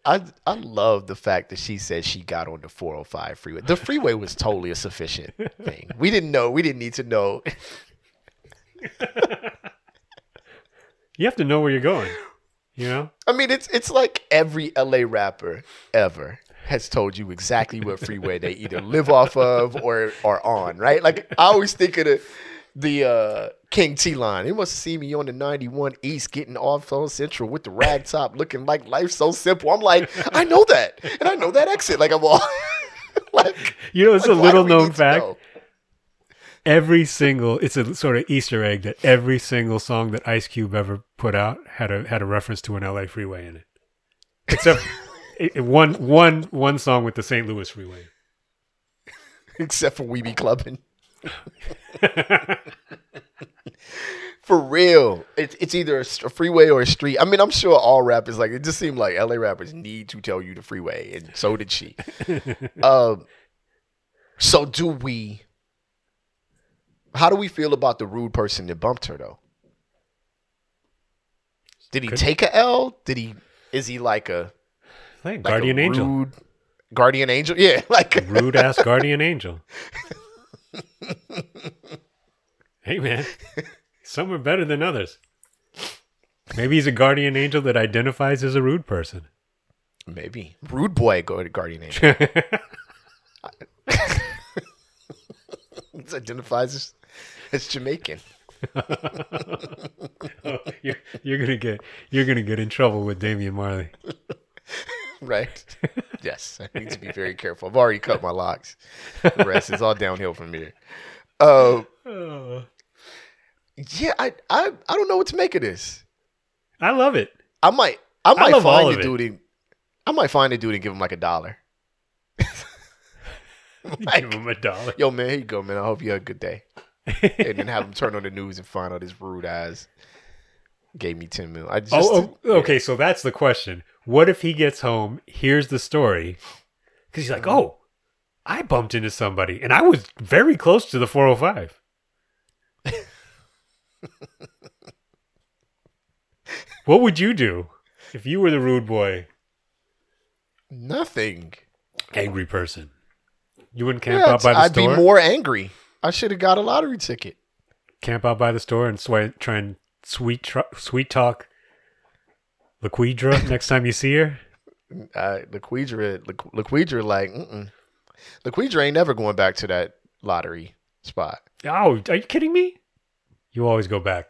S1: I I love the fact that she said she got on the 405 freeway. The freeway was totally a sufficient thing. We didn't know. We didn't need to know. [laughs]
S2: You have to know where you're going. You know?
S1: I mean, it's it's like every LA rapper ever has told you exactly what freeway they either live off of or are on, right? Like I always think of the the uh, King T line. He must have seen me on the 91 East getting off on Central with the rag top looking like life's so simple. I'm like, I know that. And I know that exit. Like I'm all [laughs] like
S2: You know, it's
S1: like,
S2: a little known fact.
S1: know?
S2: Every single, it's a sort of Easter egg that every single song that Ice Cube ever put out had a had a reference to an LA freeway in it, except it, one one one song with the St. Louis freeway. [laughs]
S1: Except for we be clubbing. [laughs] For real, it's it's either a, a freeway or a street. I mean, I'm sure all rappers like it. Just seemed like LA rappers need to tell you the freeway, and so did she. [laughs] um, so do we? How do we feel about the rude person that bumped her though? Did he
S2: Could-
S1: take a L? Did he? Is he like a
S2: Like
S1: like
S2: guardian angel,
S1: rude guardian angel? Yeah, [laughs] like
S2: rude ass guardian angel. [laughs] hey man, some are better than others. Maybe he's a guardian angel that identifies as a rude person.
S1: Maybe rude boy go to guardian angel. [laughs] It identifies as, as Jamaican.
S2: Oh, you're, you're gonna get you're gonna get in trouble with Damian Marley.
S1: Right. [laughs] yes, I need to be very careful. I've already cut my locks. The rest is all downhill from here. Uh, [sighs] yeah, I, I I don't know what to make of this.
S2: I love it.
S1: I might I might
S2: all
S1: find
S2: a
S1: dude. And, I might find the dude and give him like a dollar. [laughs]
S2: Give him a dollar.
S1: Yo, man, here you go, man. I hope you had a good day. [laughs] and then have him turn on the news and find out his rude ass gave me ten mil. I oh, just
S2: oh, oh, okay. So that's the question. What if he gets home, hears the story, because he's like, "Oh, I bumped into somebody, and I was very close to the 405." [laughs] what would you do if you were the rude boy,
S1: nothing.
S2: angry person? You wouldn't camp
S1: Yeah,
S2: out by the store.
S1: I'd be more angry. I should have got a lottery ticket.
S2: camp out by the store and swi- try and sweet tr- sweet talk Laquidra [laughs] next time you see her.
S1: Uh, Laquidra, Laq- Laquidra, like, mm-mm. Laquidra ain't never going back to that lottery spot.
S2: Oh, are you kidding me? You always go back.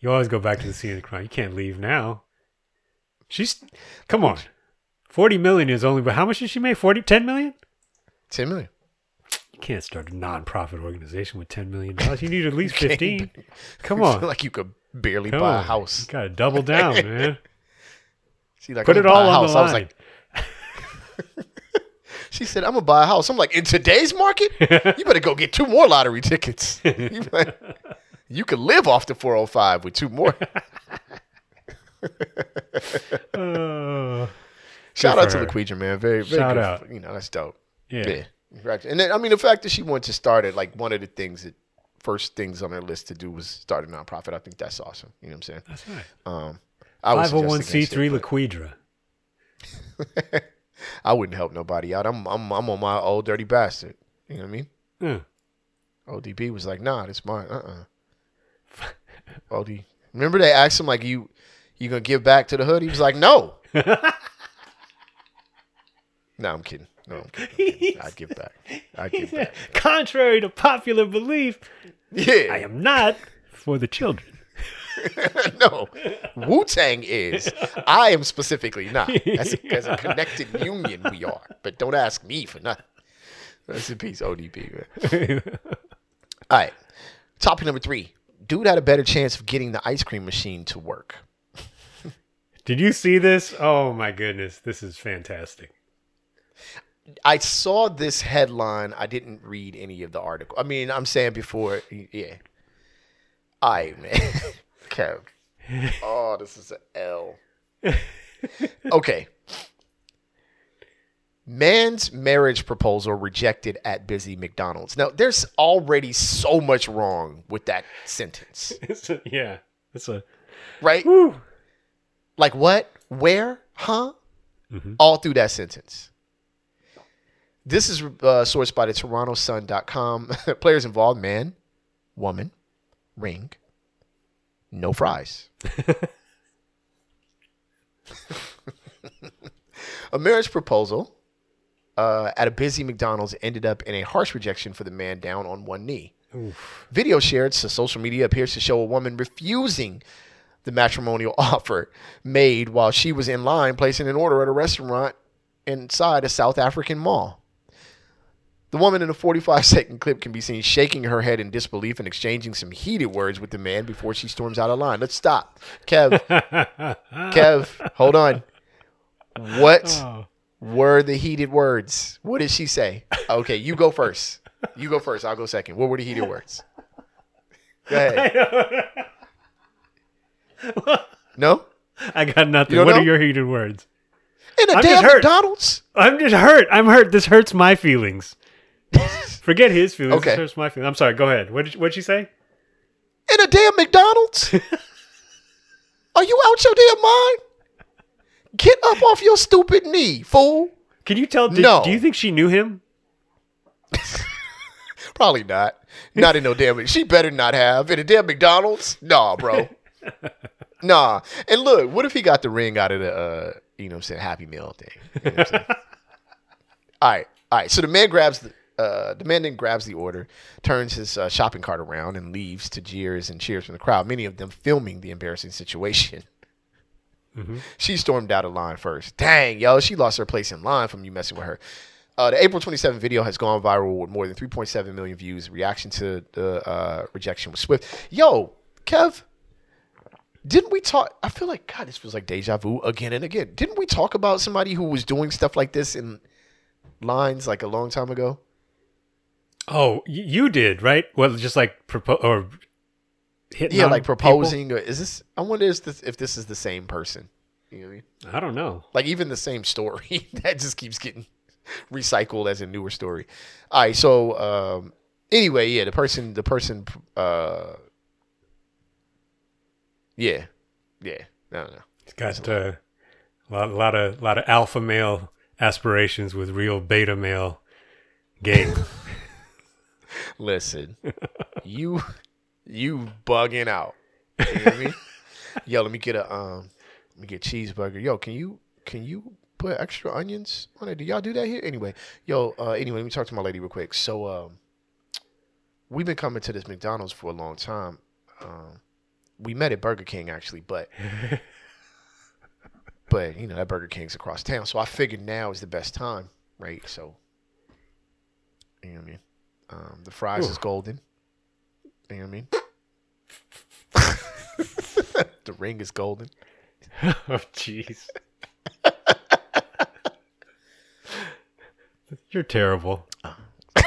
S2: You always go back to the scene of the crime. You can't leave now. She's come on. Forty million is only but how much did she make? 40 10 million?
S1: Ten million.
S2: You can't start a non-profit organization with ten million dollars. You need at least [laughs]
S1: can't.
S2: fifteen. Come [laughs] on.
S1: like you could barely
S2: Come
S1: buy a house.
S2: You gotta double down, man. [laughs]
S1: She's like,
S2: Put it all
S1: a
S2: on
S1: house.
S2: the
S1: I was
S2: line.
S1: like, [laughs] she said, I'm gonna buy a house. I'm like, in today's market, you better go get two more lottery tickets. [laughs] you, could live off the 405 with two more.
S2: Uh,
S1: Shout out to
S2: her.
S1: Laquidra, man. Very, very
S2: Shout
S1: good.
S2: out.
S1: You know, that's dope.
S2: yeah.
S1: Yeah. And then, I mean, the fact that she wanted to start it, like one of the things that first things on their list to do was start a nonprofit. I think that's awesome. You know what I'm saying?
S2: That's right.
S1: Um, I would
S2: Five hundred
S1: suggest
S2: one
S1: against
S2: C three
S1: it,
S2: Laquidra. [laughs]
S1: I wouldn't help nobody out. I'm, I'm, I'm on my old dirty bastard. You know what I mean?
S2: Yeah.
S1: ODB was like, nah, it's mine. [laughs] Uh uh OD. Remember they asked him like you you gonna give back to the hood? He was like, No. [laughs] no, I'm kidding. Oh, no, kidding. [laughs] I'd give back. I'd give [laughs] back.
S2: Contrary to popular belief,
S1: Yeah.
S2: I am not for the children. [laughs]
S1: no. Wu Tang is. I am specifically not. As a, as a connected union we are. But don't ask me for nothing. Rest in peace, ODB, man. All right. Topic number three. Dude had a better chance of getting the ice cream machine to work.
S2: Did you see this? Oh my goodness, this is fantastic.
S1: I saw this headline. I didn't read any of the article. I mean, I'm saying before, yeah. Right, man. [laughs] Kev. Oh, this is an L. [laughs] Okay. Man's marriage proposal rejected at busy McDonald's. Now, there's already so much wrong with that sentence, [laughs]
S2: It's a, yeah, it's a
S1: right?
S2: whew.
S1: Like what? Where? Huh? Mm-hmm. All through that sentence. This is uh, sourced by the Toronto TorontoSun.com. [laughs] Players involved: man, woman, ring, no fries. [laughs] a marriage proposal uh, at a busy McDonald's ended up in a harsh rejection for the man down on one knee. Video shared to social media appears to show a woman refusing the matrimonial [laughs] offer made while she was in line placing an order at a restaurant inside a South African mall. The woman in the 45 second clip can be seen shaking her head in disbelief and exchanging some heated words with the man before she storms out of line. Let's stop. Kev, [laughs] Kev, hold on. What
S2: Oh.
S1: were the heated words? What did she say? Okay, you go first. You go first. I'll go second. What were the heated words? Go ahead. [laughs] No?
S2: I got nothing. What
S1: know?
S2: are your heated words?
S1: In a
S2: I'm
S1: damn. McDonald's?
S2: I'm just hurt. I'm hurt. This hurts my feelings. Forget his feelings.
S1: Okay.
S2: Hurts my feelings. I'm sorry. Go ahead. What did what'd she say?
S1: In a damn McDonald's? [laughs] Are you out your damn mind? Get up off your stupid knee, fool.
S2: Can you tell? Did,
S1: No.
S2: Do you think she knew him? [laughs]
S1: Probably not. Not in no damn. She better not have in a damn McDonald's. Nah, bro. [laughs] nah. And look, what if he got the ring out of the, uh, you know what I'm saying, Happy Meal thing. You know what I'm saying? all right, all right. So the man grabs the uh, the man then grabs the order, turns his uh, shopping cart around, and leaves to jeers and cheers from the crowd. Many of them filming the embarrassing situation. She stormed out of line first. Dang, yo, she lost her place in line from you messing with her. Uh, the April 27 video has gone viral with more than 3.7 million views. Reaction to the uh, rejection was swift. Yo, Kev, didn't we talk? I feel like God, this feels like deja vu again and again. Didn't we talk about somebody who was doing stuff like this in lines like a long time ago?
S2: Oh, you did right? Well, just like propose or hitting
S1: Yeah, like proposing. Or is this? I wonder if this, if this is the same person. You know what I mean?
S2: I don't know.
S1: Like even the same story [laughs] that just keeps getting recycled as a newer story. All right, so um, anyway, yeah, the person, the person, uh, yeah, yeah, no, no,
S2: He's got uh, a lot, lot of lot of alpha male aspirations with real beta male game. [laughs]
S1: Listen, [laughs] you you bugging out. You I mean? [laughs] Yo, let me get a um, let me get cheeseburger. Yo, can you can you put extra onions on it? Do y'all do that here? Anyway, yo, uh, anyway, let me talk to my lady real quick. So, um, we've been coming to this McDonald's for a long time. Um, we met at Burger King actually, but [laughs] but you know that Burger King's across town, so I figured now is the best time, right? So, you know what I mean. Um, the fries is golden. You know what I mean? [laughs] the ring is golden.
S2: oh, jeez. You're terrible. you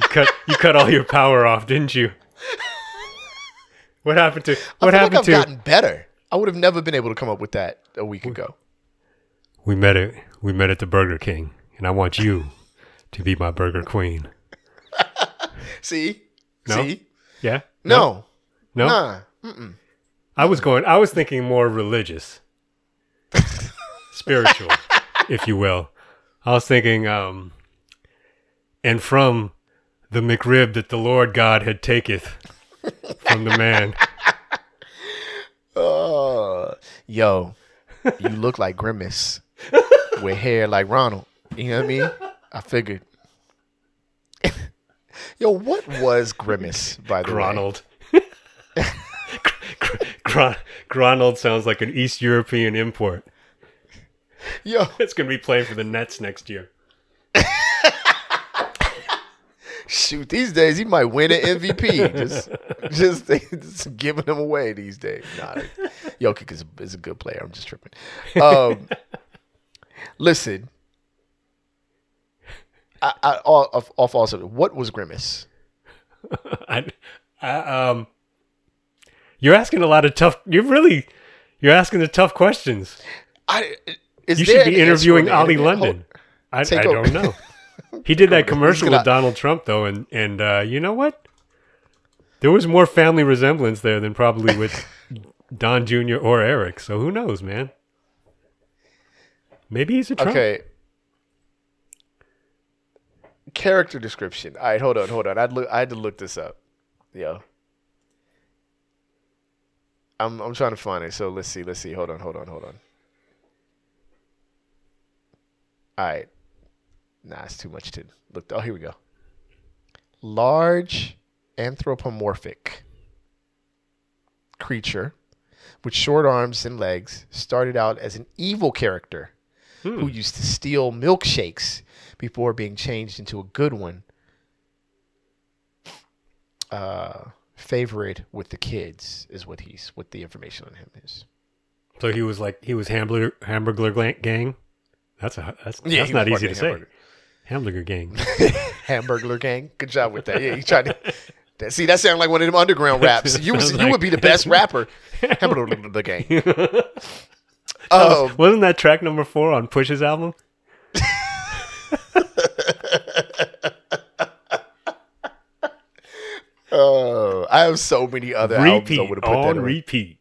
S2: cut you cut all your power off, didn't you? What happened to
S1: I
S2: what
S1: feel
S2: happened
S1: like I've
S2: to
S1: gotten better. I would have never been able to come up with that a week ago.
S2: We met at we met at the Burger King, and I want you to be my Burger Queen.
S1: See?
S2: No?
S1: See?
S2: Yeah?
S1: No.
S2: No.
S1: Nah.
S2: I was going. I was thinking more religious, [laughs] spiritual, if you will. I was thinking, um, and from the McRib that the Lord God had taketh from the man.
S1: Uh, yo, you look like Grimace [laughs] with hair like Ronald. You know what I mean? I figured. Yo, what was Grimace, [laughs] by the way?
S2: Gronald. [laughs] Gron- Gronald sounds like an East European import.
S1: Yo, [laughs]
S2: It's going to be playing for the Nets next year.
S1: shoot, these days he might win an MVP. just, just, just giving them away these days. Nah, Jokic is a, is a good player. I'm just tripping. Um, listen, I, I, off, off also, what was Grimace? [laughs]
S2: I, I, um, you're asking a lot of tough. You're really, you're asking the tough questions.
S1: I, is
S2: You should be interviewing
S1: on the
S2: Oli
S1: internet?
S2: London. I, I don't know. [laughs] He did that commercial
S1: gonna-
S2: with Donald Trump though, and and uh, you know what? There was more family resemblance there than probably with [laughs] Don Jr. or Eric. So who knows, man? Maybe he's a Trump.
S1: Okay. Character description. All right, hold on, hold on. I'd look. I had to look this up. Yo. I'm I'm trying to find it. So let's see. Let's see. Hold on. Hold on. Hold on. All right. Nah, it's too much to look. Oh, here we go. Large anthropomorphic creature with short arms and legs started out as an evil character who used to steal milkshakes before being changed into a good one. Uh, favorite with the kids is what he's what the information on him is.
S2: So he was like he was hamburger hamburger gang. That's a that's,
S1: Yeah,
S2: that's not easy to say.
S1: hamburger.
S2: Gang. [laughs]
S1: hamburger gang. Good job with that. Yeah, he tried to. that- [laughs] See, that sounded like one of them underground raps. [laughs] You was, you
S2: like-
S1: would be the best rapper. Hamburglar gang. Um, [laughs]
S2: Wasn't that track number four on Push's album? [laughs]
S1: oh, I have so many other albums I
S2: Repeat
S1: would have put that
S2: on
S1: on.
S2: repeat.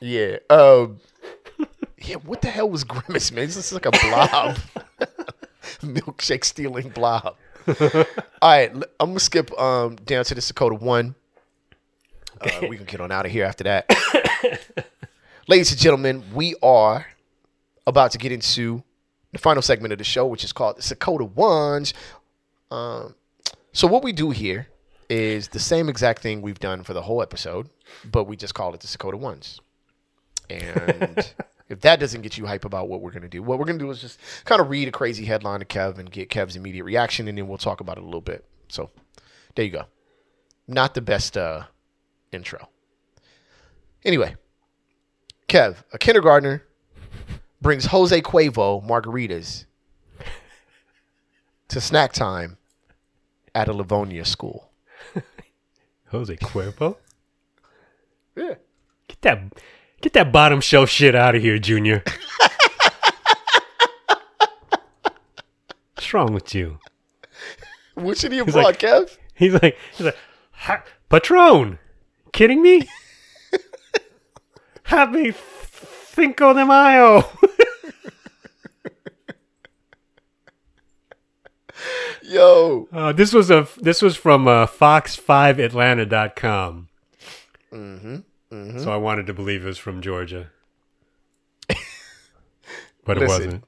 S1: Yeah. Um. Yeah. What the hell was Grimace, man? This is like a blob, [laughs] milkshake stealing blob. All right, I'm gonna skip um down to the Dakota one. Uh, we can get on out of here after that. Ladies and gentlemen, we are about to get into the final segment of the show, which is called the Sakota Ones. Um, so what we do here is the same exact thing we've done for the whole episode, but we just call it the Sakota Ones. And [laughs] if that doesn't get you hype about what we're going to do, what we're going to do is just kind of read a crazy headline to Kev and get Kev's immediate reaction, and then we'll talk about it a little bit. So there you go. Not the best uh, intro. Anyway, Kev, a kindergartner brings Jose Cuervo margaritas to snack time at a Livonia school.
S2: Jose Cuervo?
S1: Yeah.
S2: Get that get that bottom shelf shit out of here, Junior. What's wrong with you?
S1: What should he brought,
S2: like-
S1: Kev?
S2: He's like he's like Patron. Kidding me? Happy Cinco de Mayo.
S1: Yo.
S2: Uh, this was a this was from uh, Fox5Atlanta.com. Mm-hmm, So I wanted to believe it was from Georgia, [laughs] but it wasn't.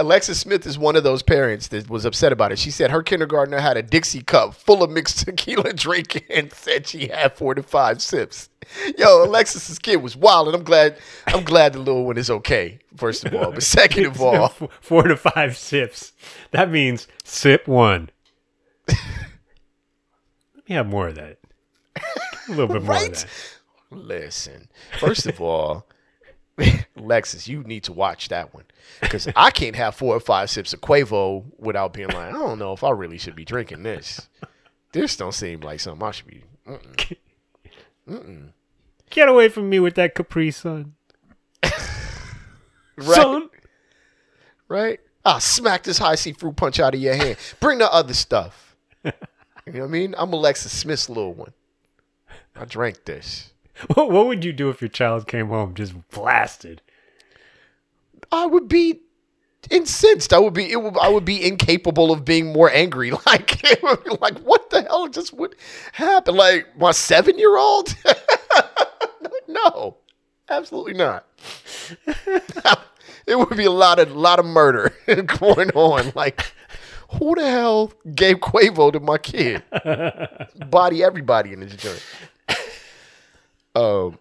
S1: Alexis Smith is one of those parents that was upset about it. She said her kindergartner had a Dixie cup full of mixed [laughs] tequila drink and said she had four to five sips. Yo, Alexis's kid was wild, and I'm glad I'm glad the little one is okay, first of all. But [laughs] second of all, [laughs]
S2: four to five sips. That means sip one. Let me have more of that. A little bit more
S1: Right?
S2: of that.
S1: Listen, first of all, [laughs] Lexus, you need to watch that one because I can't have four or five sips of Quavo without being like, I don't know if I really should be drinking this. This don't seem like something I should be. Mm-mm.
S2: Get away from me with that Capri Sun. [laughs]
S1: Right,
S2: Son.
S1: right. I'll smack this high C fruit punch out of your hand. Bring the other stuff. [laughs] You know what I mean? I'm Alexis Smith's little one. I drank this. [laughs]
S2: What, what would you do if your child came home just blasted?
S1: I would be incensed. I would be. It would, I would be incapable of being more angry. [laughs] Like, it would be like what the hell just would happen? Like my seven year old? [laughs] no, absolutely not. it would be a lot of lot of murder going on. Like, who the hell gave Quavo to my kid? Body everybody in this joint. Um.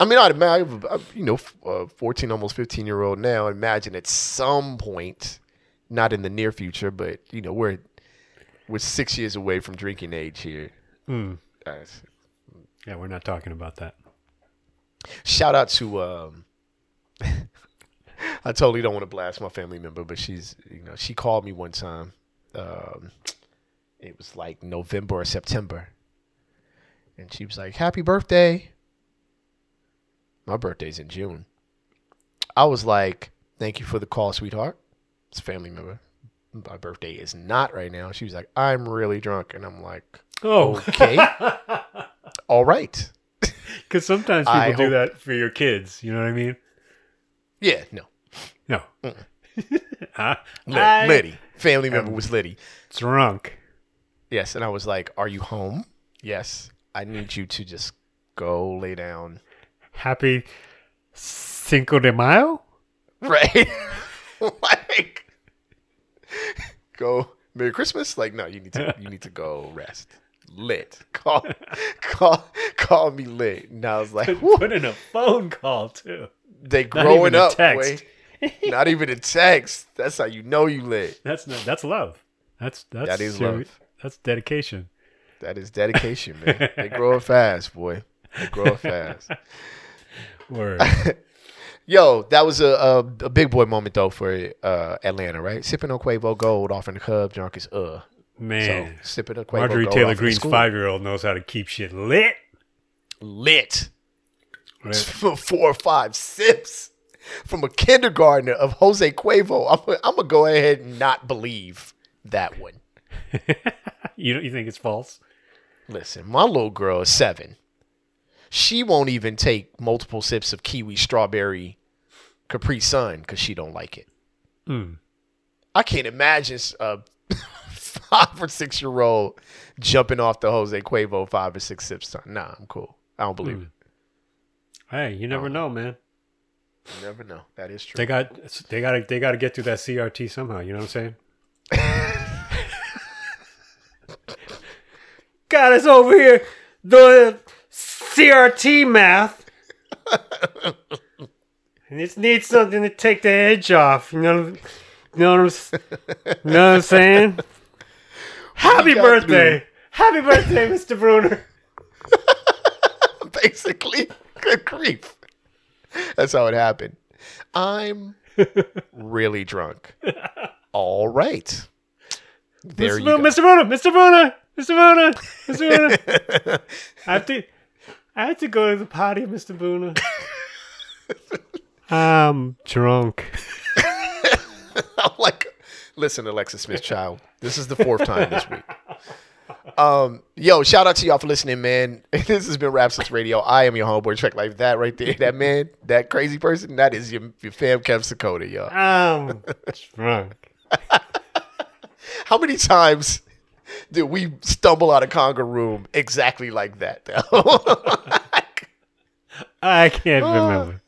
S1: I mean, I'd imagine, you know, uh, 14, almost 15 year old now. Imagine at some point, not in the near future, but, you know, we're, we're six years away from drinking age here.
S2: Hmm.
S1: Uh,
S2: Yeah, we're not talking about that.
S1: shout out to, um, [laughs] I totally don't want to blast my family member, but she's, you know, she called me one time. Um, it was like November or September. And she was like, Happy birthday. My birthday's in June. I was like, Thank you for the call, sweetheart. It's a family member. My birthday is not right now. She was like, I'm really drunk. And I'm like,
S2: Oh,
S1: Okay. [laughs] All right.
S2: because sometimes people
S1: I
S2: do
S1: hope-
S2: that for your kids. You know what I mean?
S1: Yeah, no.
S2: No. [laughs] I-
S1: Lid-
S2: I-
S1: Liddy. Family member was Liddy.
S2: drunk.
S1: Yes. And I was like, Are you home? Yes. I need you to just go lay down.
S2: Happy Cinco de Mayo?
S1: Right? [laughs] like, go Merry Christmas? Like, no, you need to you need to go rest. Lit. Call call call me lit. And I was like, whew,
S2: Put in a phone call too.
S1: they growing up.
S2: text.
S1: Not even a text. That's how you know you lit.
S2: That's not, that's love. That's that's
S1: That is
S2: seri-
S1: love.
S2: That's dedication.
S1: That is dedication, man. they grow up fast, boy. They grow up fast. [laughs]
S2: Word. [laughs]
S1: Yo, that was a, a, a big boy moment though for uh, Atlanta, right? Sipping on Quavo Gold off in the club, drunk as uh.
S2: Man.
S1: So sipping on Quavo
S2: Marjorie
S1: Gold
S2: Taylor Greene's five year old knows how to keep shit lit.
S1: lit.
S2: Right? [laughs]
S1: Four or five sips from a kindergartner of Jose Quavo. I'm, I'm gonna go ahead and not believe that one. [laughs]
S2: You you think it's false?
S1: Listen, my little girl is seven. She won't even take multiple sips of kiwi strawberry Capri Sun because she don't like it.
S2: Hmm.
S1: I can't imagine a [laughs] five or six year old jumping off the Jose Quavo five or six sips. Time. Nah, I'm cool. I don't believe it.
S2: Hey, you never know, man.
S1: You never know. That is true.
S2: They got they got to they got to get through that CRT somehow. You know what I'm saying? [laughs] God, us over here doing CRT math. and just need something to take the edge off. You know, you know what I'm, you know what I'm saying? Happy birthday, happy birthday, Mr. Bruner. [laughs]
S1: Basically, good grief. That's how it happened. I'm really drunk. All right. There
S2: Mr.
S1: you go.
S2: Mr. Bruner, Mr. Bruner, Mr. Bruner, Mr. Bruner. [laughs] I have to, I had to go to the party, Mr. Bruner. [laughs] I'm drunk. [laughs]
S1: I'm like, listen, Alexis Smith [laughs] child. This is the fourth time this week. Um, yo, shout out to y'all for listening, man. This has been Rap Sucks Radio. I am your homeboy Trek like that right there. That man, that crazy person, that is your, your fam Kev Sakota, y'all.
S2: I'm drunk.
S1: How many times [laughs] did we stumble out of Conga room exactly like that? Though? [laughs]
S2: I can't [laughs] remember.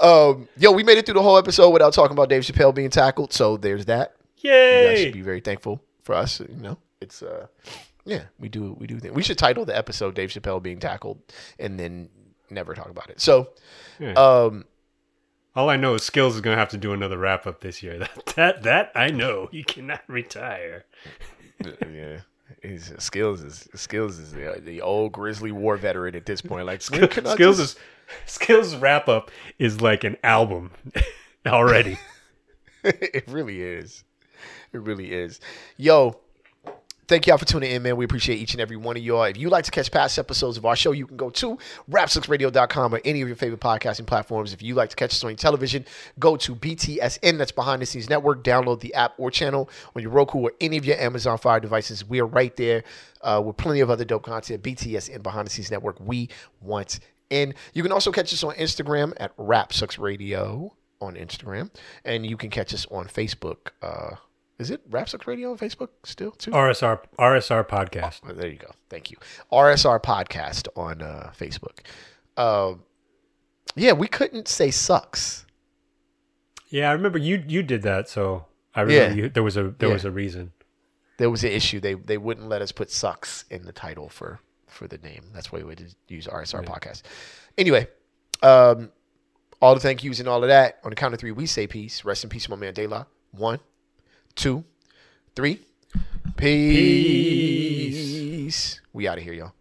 S1: um, yo, we made it through the whole episode without talking about Dave Chappelle being tackled. So there's that. You guys should be very thankful for us. You know, it's uh, yeah, we do we do we should title the episode Dave Chappelle being tackled and then never talk about it. So,
S2: Yeah.
S1: um,
S2: All I know is Skillz is gonna have to do another wrap up this year. [laughs] That that that I know. [laughs] He cannot retire.
S1: yeah. His skills is skills is the, uh, the old grizzly war veteran at this point. Like
S2: Skillz
S1: just-
S2: is Skillz wrap up is like an album [laughs] already.
S1: it really is. It really is. Yo, thank y'all for tuning in, man. We appreciate each and every one of y'all. If you like to catch past episodes of our show, you can go to rapsucksradio.com or any of your favorite podcasting platforms. If you like to catch us on television, go to BTSN, that's Behind the Scenes Network. Download the app or channel on your Roku or any of your Amazon Fire devices. We are right there uh, with plenty of other dope content. BTSN, Behind the Scenes Network. We want in. You can also catch us on Instagram at Rap on Instagram, and you can catch us on Facebook. Uh, is it Rap Radio on Facebook still too?
S2: RSR RSR podcast.
S1: Oh, there you go. Thank you. RSR podcast on uh, Facebook. Um, yeah, we couldn't say sucks.
S2: Yeah, I remember you you did that, so I remember
S1: Yeah.
S2: you, there was a there
S1: Yeah.
S2: was a reason.
S1: There was an issue. They they wouldn't let us put sucks in the title for for the name. That's why we would use RSR podcast. Anyway, um, all the thank yous and all of that. On the count of three, we say peace. Rest in peace, my man Dayla. One, two, three. Peace. Peace. We out of here, y'all.